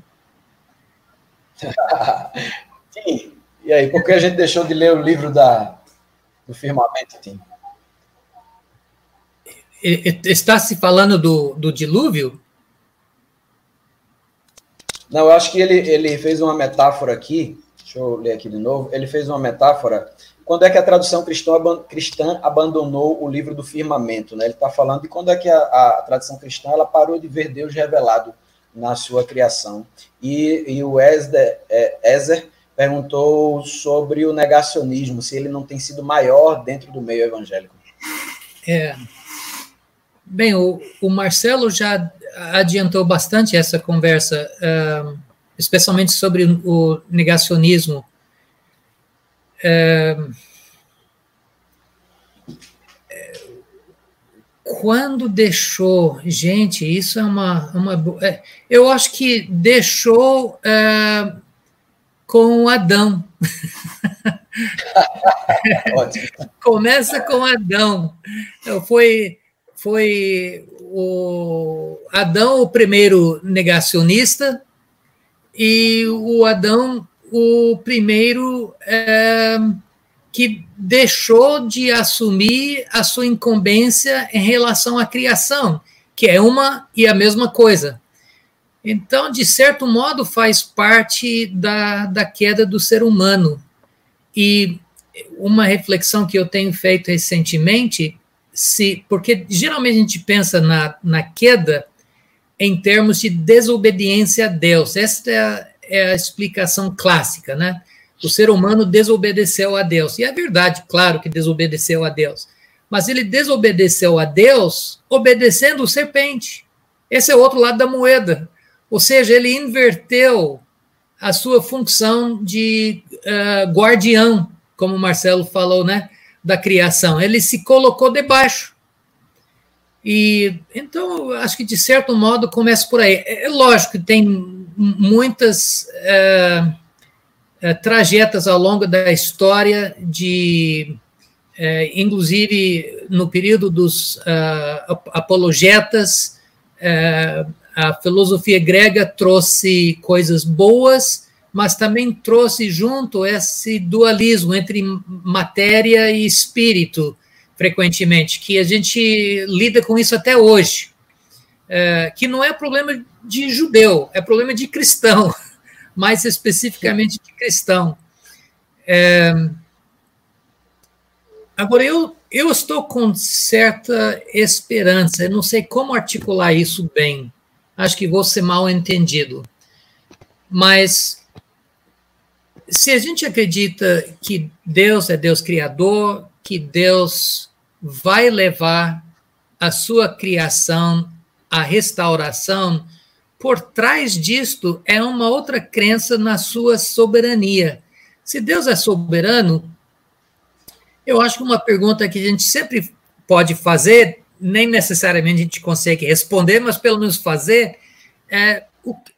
Tim, e aí, por que a gente deixou de ler o livro da, do firmamento, Tim? Está se falando do, do dilúvio? Não, eu acho que ele, ele fez uma metáfora aqui, deixa eu ler aqui de novo, ele fez uma metáfora. Quando é que a tradução cristã, cristã abandonou o livro do firmamento? Né? Ele está falando de quando é que a, a, tradição cristã ela parou de ver Deus revelado na sua criação. E, e o Ezer, é, Ezer perguntou sobre o negacionismo, se ele não tem sido maior dentro do meio evangélico. É. Bem, o, o Marcelo já adiantou bastante essa conversa, uh, especialmente sobre o negacionismo. Uh, quando deixou, gente, isso é uma, uma é, eu acho que deixou com Adão. Começa com Adão. Foi foi o Adão o primeiro negacionista e o Adão o primeiro é, que deixou de assumir a sua incumbência em relação à criação, que é uma e a mesma coisa. Então, de certo modo, faz parte da, da queda do ser humano. E uma reflexão que eu tenho feito recentemente se. Porque geralmente a gente pensa na, na queda em termos de desobediência a Deus. Esta é a, é a explicação clássica, né? O ser humano desobedeceu a Deus. E é verdade, claro que desobedeceu a Deus. Mas ele desobedeceu a Deus obedecendo o serpente. Esse é o outro lado da moeda. Ou seja, ele inverteu a sua função de uh, guardião, como o Marcelo falou, né? Da criação, ele se colocou debaixo. E então, acho que de certo modo começa por aí. É, é lógico que tem muitas é, é, trajetas ao longo da história de, é, inclusive no período dos é, apologetas, é, a filosofia grega trouxe coisas boas mas também trouxe junto esse dualismo entre matéria e espírito, frequentemente, que a gente lida com isso até hoje, é, que não é problema de judeu, é problema de cristão, mais especificamente de cristão. É, agora, eu, eu estou com certa esperança, eu não sei como articular isso bem, acho que vou ser mal entendido, mas se a gente acredita que Deus é Deus criador, que Deus vai levar a sua criação à restauração, por trás disto é uma outra crença na sua soberania. Se Deus é soberano, eu acho que uma pergunta que a gente sempre pode fazer, nem necessariamente a gente consegue responder, mas pelo menos fazer, é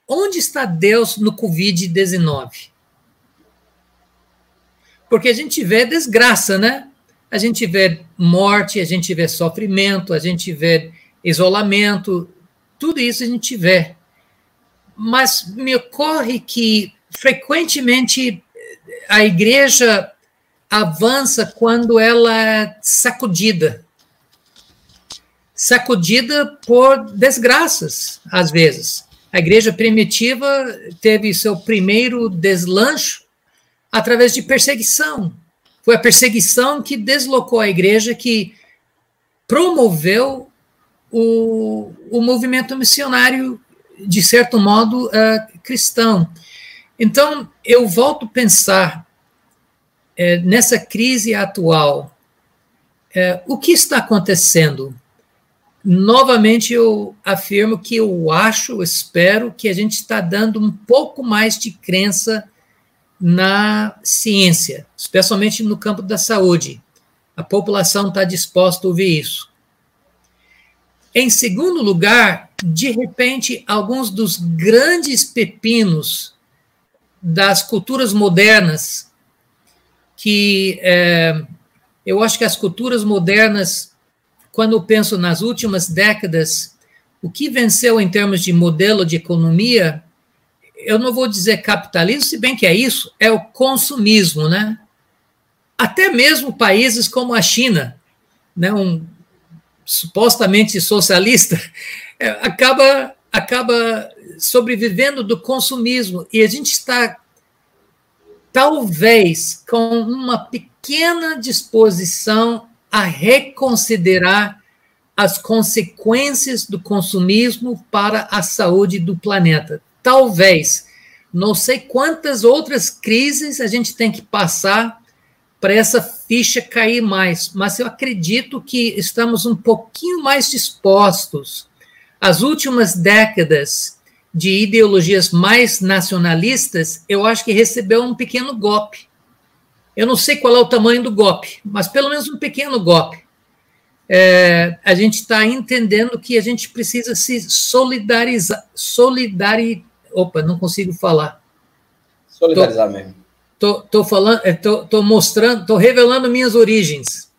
onde está Deus no Covid-19? Porque a gente vê desgraça, né? A gente vê morte, a gente vê sofrimento, a gente vê isolamento, tudo isso a gente vê. Mas me ocorre que frequentemente a igreja avança quando ela é sacudida. Sacudida por desgraças, às vezes. A igreja primitiva teve seu primeiro deslancho através de perseguição. Foi a perseguição que deslocou a igreja, que promoveu o, o movimento missionário, de certo modo, uh, cristão. Então, eu volto a pensar é, nessa crise atual, é, o que está acontecendo? Novamente, eu afirmo que eu acho, espero que a gente está dando um pouco mais de crença na ciência, especialmente no campo da saúde. A população está disposta a ouvir isso. Em segundo lugar, de repente, alguns dos grandes pepinos das culturas modernas, que é, eu acho que as culturas modernas, quando eu penso nas últimas décadas, o que venceu em termos de modelo de economia, eu não vou dizer capitalismo, se bem que é isso, é o consumismo, né? Até mesmo países como a China, né, um supostamente socialista, é, acaba acaba sobrevivendo do consumismo e a gente está talvez com uma pequena disposição a reconsiderar as consequências do consumismo para a saúde do planeta. Talvez. Não sei quantas outras crises a gente tem que passar para essa ficha cair mais, mas eu acredito que estamos um pouquinho mais dispostos as últimas décadas de ideologias mais nacionalistas, eu acho que recebeu um pequeno golpe. Eu não sei qual é o tamanho do golpe, mas pelo menos um pequeno golpe. É, a gente está entendendo que a gente precisa se solidarizar, solidari, opa, não consigo falar. Solidarizar tô, mesmo. Tô, tô falando, é, tô, tô mostrando, tô revelando minhas origens.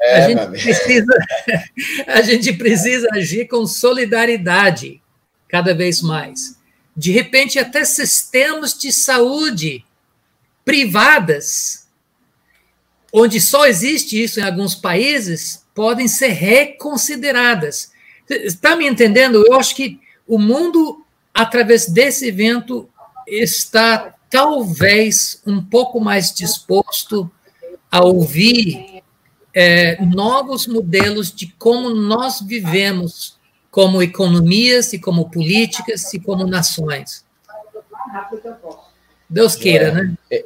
É, a, gente precisa, a gente precisa agir com solidariedade cada vez mais. De repente, até sistemas de saúde privadas, onde só existe isso em alguns países, podem ser reconsideradas. Está me entendendo? Eu acho que o mundo, através desse evento, está talvez um pouco mais disposto a ouvir é, novos modelos de como nós vivemos como economias e como políticas e como nações. Deus queira, né? É,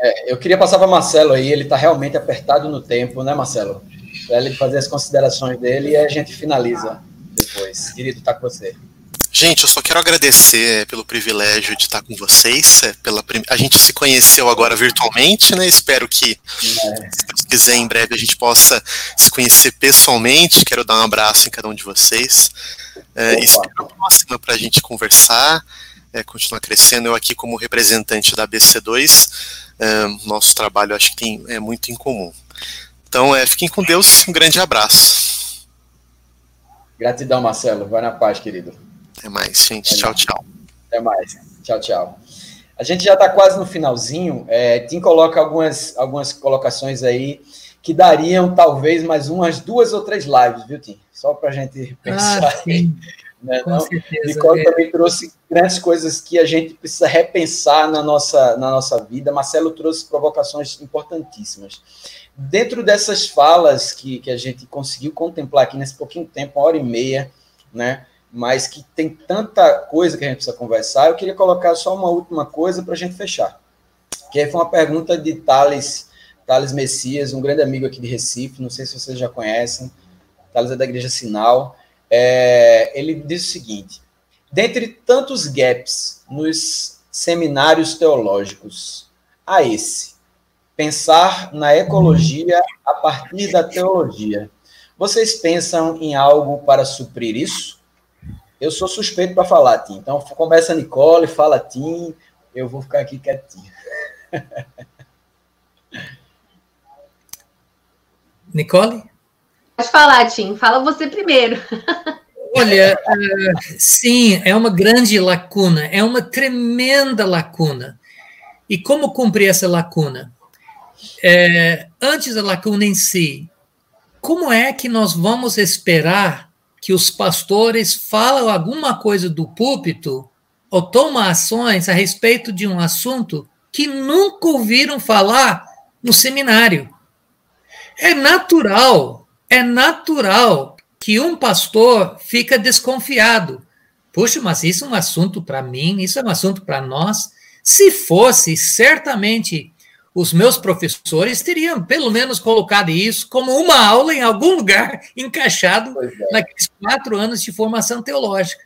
é eu queria passar para Marcelo aí, ele está realmente apertado no tempo, né, Marcelo? Para ele fazer as considerações dele e a gente finaliza depois. Querido, está com você. Gente, eu só quero agradecer pelo privilégio de estar com vocês. É, pela A gente se conheceu agora virtualmente, né? Espero que, se Deus quiser, em breve a gente possa se conhecer pessoalmente. Quero dar um abraço em cada um de vocês. É, espero a próxima para a gente conversar, é, continuar crescendo. Eu aqui como representante da BC2, é, nosso trabalho acho que tem, é muito em comum. Então, é, fiquem com Deus, um grande abraço. Gratidão, Marcelo. Vai na paz, querido. Até mais, gente. Tchau, tchau. Até mais. Tchau, tchau. A gente já está quase no finalzinho. É, Tim coloca algumas, algumas colocações aí que dariam talvez mais umas duas ou três lives, viu, Tim? Só para a gente pensar. Ah, sim. Né, Com não? certeza. Nicole é. também trouxe grandes coisas que a gente precisa repensar na nossa, na nossa vida. Marcelo trouxe provocações importantíssimas. Dentro dessas falas que, que a gente conseguiu contemplar aqui nesse pouquinho tempo, uma hora e meia, né? Mas que tem tanta coisa que a gente precisa conversar, eu queria colocar só uma última coisa para a gente fechar. Que foi uma pergunta de Thales, Thales Messias, um grande amigo aqui de Recife, não sei se vocês já conhecem, Thales é da Igreja Sinal. É, ele diz o seguinte: dentre tantos gaps nos seminários teológicos, há esse, pensar na ecologia a partir da teologia. Vocês pensam em algo para suprir isso? Eu sou suspeito para falar, Tim. Então começa a Nicole, fala Tim, eu vou ficar aqui quietinho. Nicole? Pode falar, Tim. Fala você primeiro. Olha, uh, sim, é uma grande lacuna, é uma tremenda lacuna. E como cumprir essa lacuna? É, antes da lacuna em si, como é que nós vamos esperar que os pastores falam alguma coisa do púlpito ou toma ações a respeito de um assunto que nunca ouviram falar no seminário. É natural, é natural que um pastor fica desconfiado. Puxa, mas isso é um assunto para mim, isso é um assunto para nós. Se fosse, certamente os meus professores teriam pelo menos colocado isso como uma aula em algum lugar encaixado é. naqueles quatro anos de formação teológica.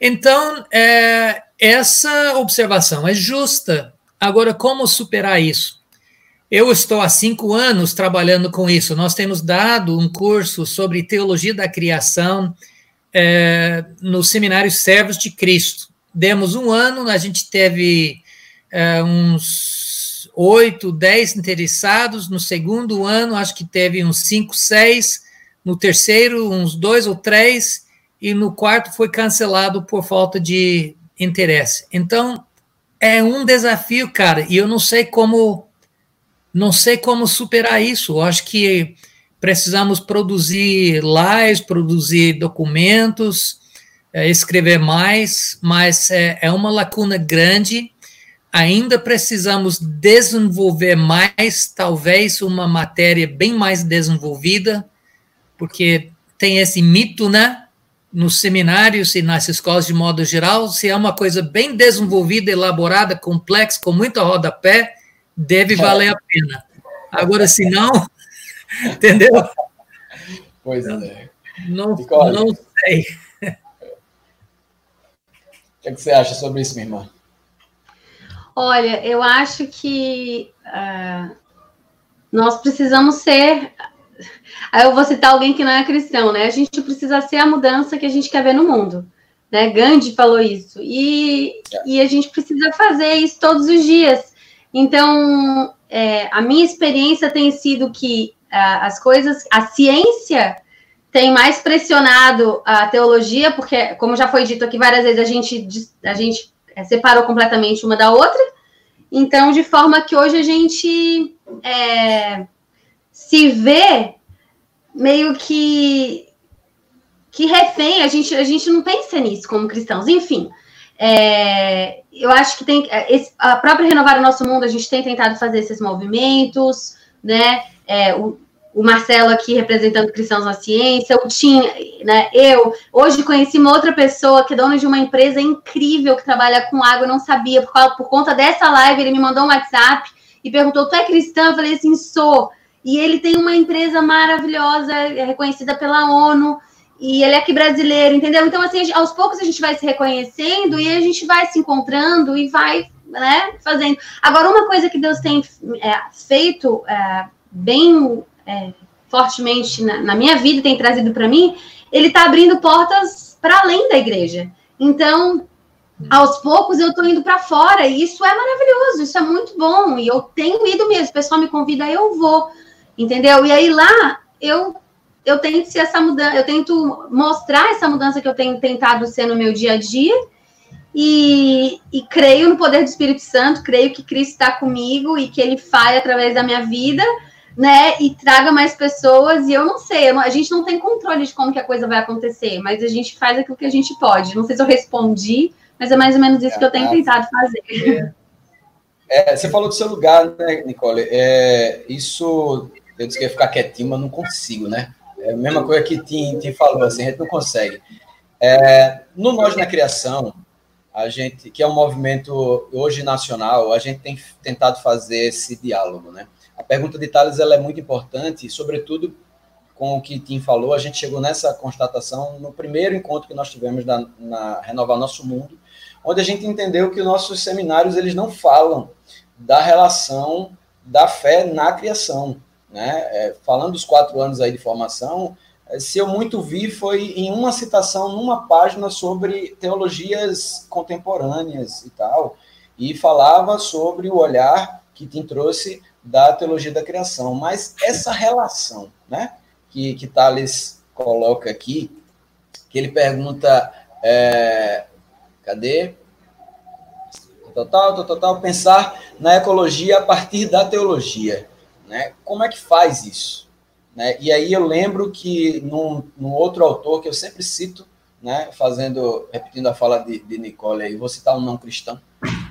Então, é, essa observação é justa. Agora, como superar isso? Eu estou há cinco anos trabalhando com isso. Nós temos dado um curso sobre teologia da criação é, no seminário Servos de Cristo. Demos um ano, a gente teve é, uns oito, dez interessados. No segundo ano, acho que teve uns cinco, seis. No terceiro, uns dois ou três. E no quarto foi cancelado por falta de interesse. Então, é um desafio, cara, e eu não sei como não sei como superar isso. Eu acho que precisamos produzir lives, produzir documentos, é, escrever mais, mas é, é uma lacuna grande. Ainda precisamos desenvolver mais, talvez uma matéria bem mais desenvolvida, porque tem esse mito, né? nos seminários e nas escolas de modo geral, se é uma coisa bem desenvolvida, elaborada, complexa, com muito rodapé, deve é. valer a pena. Agora, se não, entendeu? Pois é. Não, não sei. O que, é que, você acha sobre isso, minha irmã? Olha, eu acho que uh, nós precisamos ser Aí eu vou citar alguém que não é cristão, né? A gente precisa ser a mudança que a gente quer ver no mundo. Né? Gandhi falou isso. E, e a gente precisa fazer isso todos os dias. Então, é, a minha experiência tem sido que uh, as coisas, a ciência tem mais pressionado a teologia, porque, como já foi dito aqui várias vezes, a gente, a gente é, separou completamente uma da outra. Então, de forma que hoje a gente é, se vê meio que que refém, a gente, a gente não pensa nisso como cristãos. Enfim, é, eu acho que tem é, esse, a própria Renovar o Nosso Mundo, a gente tem tentado fazer esses movimentos, né? É, o, o Marcelo aqui representando cristãos na ciência, o Tim, né? Eu hoje conheci uma outra pessoa que é dona de uma empresa incrível que trabalha com água, eu não sabia, por, por conta dessa live, ele me mandou um WhatsApp e perguntou: Tu é cristã? Eu falei assim, sou. E ele tem uma empresa maravilhosa, é reconhecida pela ONU, e ele é aqui brasileiro, entendeu? Então, assim, aos poucos a gente vai se reconhecendo e a gente vai se encontrando e vai, né, fazendo. Agora, uma coisa que Deus tem é, feito é, bem é, fortemente na, na, minha vida, tem trazido para mim, ele está abrindo portas para além da igreja. Então, aos poucos eu estou indo para fora e isso é maravilhoso, isso é muito bom. E eu tenho ido mesmo, o pessoal me convida, eu vou entendeu? E aí lá eu eu tento ser essa mudança, eu tento mostrar essa mudança que eu tenho tentado ser no meu dia a dia. E, e creio no poder do Espírito Santo, creio que Cristo está comigo e que ele fale através da minha vida, né? E traga mais pessoas. E eu não sei, eu não, a gente não tem controle de como que a coisa vai acontecer, mas a gente faz aquilo que a gente pode. Não sei se eu respondi, mas é mais ou menos isso é, que eu tenho tentado fazer. É, você falou do seu lugar, né, Nicole? É, isso eu disse que ia ficar quietinho, mas não consigo, né? É a mesma coisa que Tim, Tim falou, assim, a gente não consegue. É, no Nós na Criação, a gente, que é um movimento hoje nacional, a gente tem tentado fazer esse diálogo, né? A pergunta de Thales ela é muito importante, sobretudo com o que Tim falou, a gente chegou nessa constatação no primeiro encontro que nós tivemos na, na Renovar Nosso Mundo, onde a gente entendeu que os nossos seminários eles não falam da relação da fé na criação né? É, falando dos quatro anos aí de formação, é, se eu muito vi foi em uma citação numa página sobre teologias contemporâneas e tal, e falava sobre o olhar que te trouxe da teologia da criação. Mas essa relação, né, que, que Thales coloca aqui, que ele pergunta, é, cadê? Total, total, pensar na ecologia a partir da teologia. Né? Como é que faz isso? Né? E aí eu lembro que num, num, outro autor que eu sempre cito né, fazendo, repetindo a fala de, de Nicole aí, vou citar um não cristão,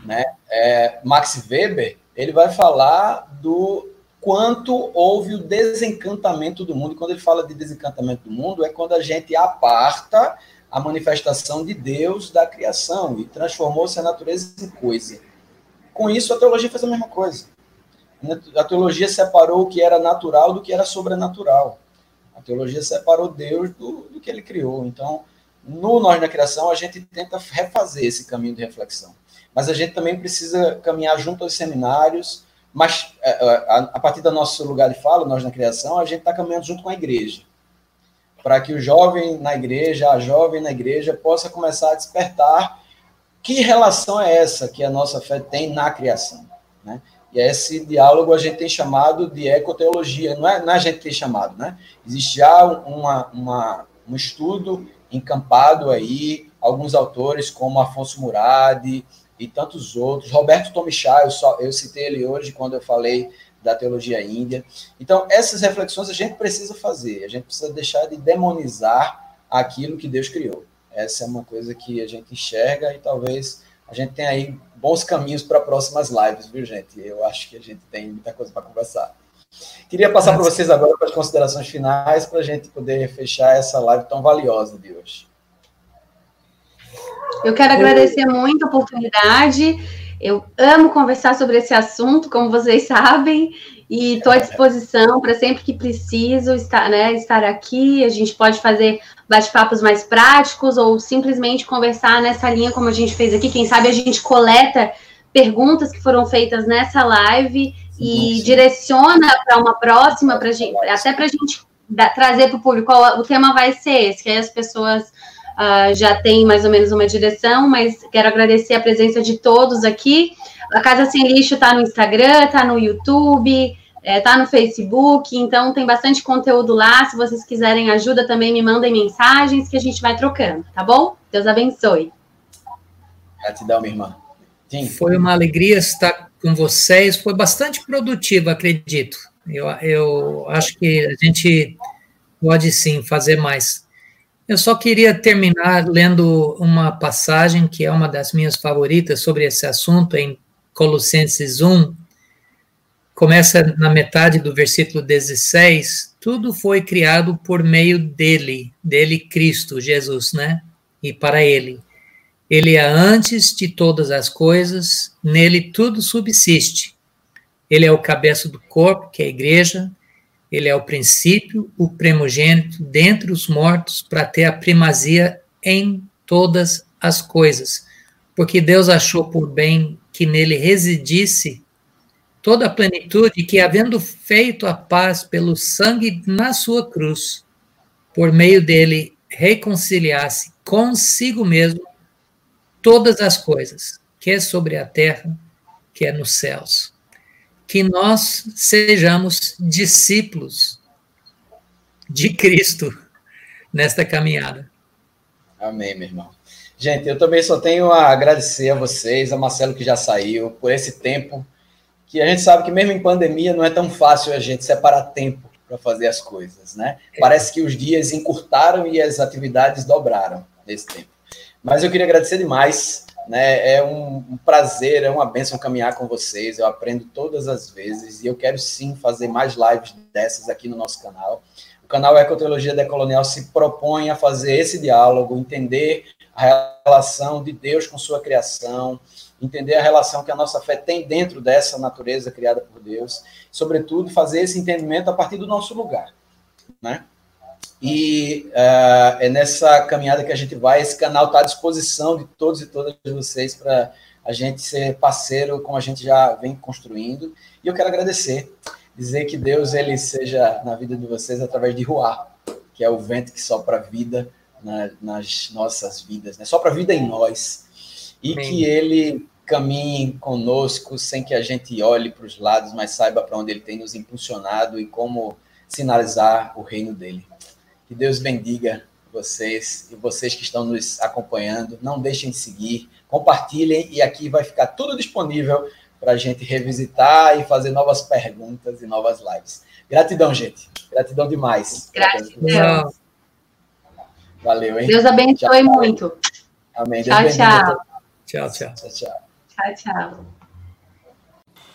né, é, Max Weber, ele vai falar do quanto houve o desencantamento do mundo. E quando ele fala de desencantamento do mundo, é quando a gente aparta a manifestação de Deus da criação e transformou-se a natureza em coisa. Com isso, a teologia fez a mesma coisa. A teologia separou o que era natural do que era sobrenatural. A teologia separou Deus do, do que ele criou. Então, no Nós da Criação, a gente tenta refazer esse caminho de reflexão. Mas a gente também precisa caminhar junto aos seminários, mas é, é, a partir do nosso lugar de fala, Nós na Criação, a gente está caminhando junto com a igreja. Para que o jovem na igreja, a jovem na igreja, possa começar a despertar que relação é essa que a nossa fé tem na criação. Né? E esse diálogo a gente tem chamado de ecoteologia, não é, não é a gente tem chamado, né? Existe já uma, uma, um estudo encampado aí, alguns autores como Afonso Murad e tantos outros, Roberto Tomichá, eu, só, eu citei ele hoje quando eu falei da teologia índia. Então, essas reflexões a gente precisa fazer, a gente precisa deixar de demonizar aquilo que Deus criou. Essa é uma coisa que a gente enxerga e talvez a gente tenha aí bons caminhos para próximas lives, viu, gente? Eu acho que a gente tem muita coisa para conversar. Queria passar para vocês agora para as considerações finais, para a gente poder fechar essa live tão valiosa de hoje. Eu quero agradecer muito a oportunidade. Eu amo conversar sobre esse assunto, como vocês sabem, e estou à disposição para sempre que preciso estar, né, estar aqui. A gente pode fazer bate-papos mais práticos ou simplesmente conversar nessa linha como a gente fez aqui. Quem sabe a gente coleta perguntas que foram feitas nessa live e Nossa. direciona para uma próxima, pra gente, até para a gente trazer para o público qual o tema vai ser esse, que aí as pessoas uh, já têm mais ou menos uma direção, mas quero agradecer a presença de todos aqui. A Casa Sem Lixo está no Instagram, está no YouTube, está é, no Facebook, então tem bastante conteúdo lá. Se vocês quiserem ajuda, também me mandem mensagens que a gente vai trocando, tá bom? Deus abençoe. Gratidão, minha irmã. Sim. Foi uma alegria estar com vocês, foi bastante produtivo, acredito. Eu, eu acho que a gente pode sim fazer mais. Eu só queria terminar lendo uma passagem que é uma das minhas favoritas sobre esse assunto, em Colossenses 1. Começa na metade do versículo 16. Tudo foi criado por meio dele, dele Cristo, Jesus, né? E para ele. Ele é antes de todas as coisas, nele tudo subsiste. Ele é o cabeça do corpo, que é a igreja. Ele é o princípio, o primogênito dentre os mortos, para ter a primazia em todas as coisas. Porque Deus achou por bem que nele residisse toda a plenitude, que, havendo feito a paz pelo sangue na sua cruz, por meio dele reconciliasse consigo mesmo todas as coisas, que é sobre a terra, que é nos céus. Que nós sejamos discípulos de Cristo nesta caminhada. Amém, meu irmão. Gente, eu também só tenho a agradecer a vocês, a Marcelo que já saiu, por esse tempo, que a gente sabe que mesmo em pandemia não é tão fácil a gente separar tempo para fazer as coisas, né? Parece que os dias encurtaram e as atividades dobraram nesse tempo. Mas eu queria agradecer demais. Né? É um, um prazer, é uma bênção caminhar com vocês. Eu aprendo todas as vezes e eu quero sim fazer mais lives dessas aqui no nosso canal. O canal Ecoteologia Decolonial se propõe a fazer esse diálogo, entender a relação de Deus com sua criação, entender a relação que a nossa fé tem dentro dessa natureza criada por Deus, sobretudo fazer esse entendimento a partir do nosso lugar, né? E uh, é nessa caminhada que a gente vai. Esse canal está à disposição de todos e todas vocês para a gente ser parceiro, como a gente já vem construindo. E eu quero agradecer, dizer que Deus ele seja na vida de vocês através de Ruá, que é o vento que sopra a vida na, nas nossas vidas, né? sopra a vida em nós. E que ele caminhe conosco sem que a gente olhe para os lados, mas saiba para onde ele tem nos impulsionado e como sinalizar o reino dele. Que Deus bendiga vocês e vocês que estão nos acompanhando. Não deixem de seguir, compartilhem e aqui vai ficar tudo disponível para a gente revisitar e fazer novas perguntas e novas lives. Gratidão, gente. Gratidão demais. Gratidão. Valeu, hein? Deus abençoe tchau. muito. Amém. Tchau, tchau. Tchau, tchau. Tchau, tchau. Tchau, tchau.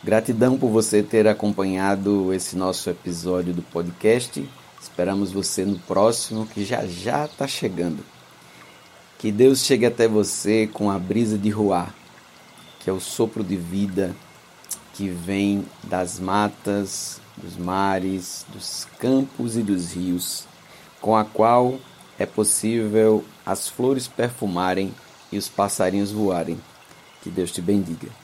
Gratidão por você ter acompanhado esse nosso episódio do podcast. Esperamos você no próximo, que já já está chegando. Que Deus chegue até você com a brisa de Ruá, que é o sopro de vida que vem das matas, dos mares, dos campos e dos rios, com a qual é possível as flores perfumarem e os passarinhos voarem. Que Deus te bendiga.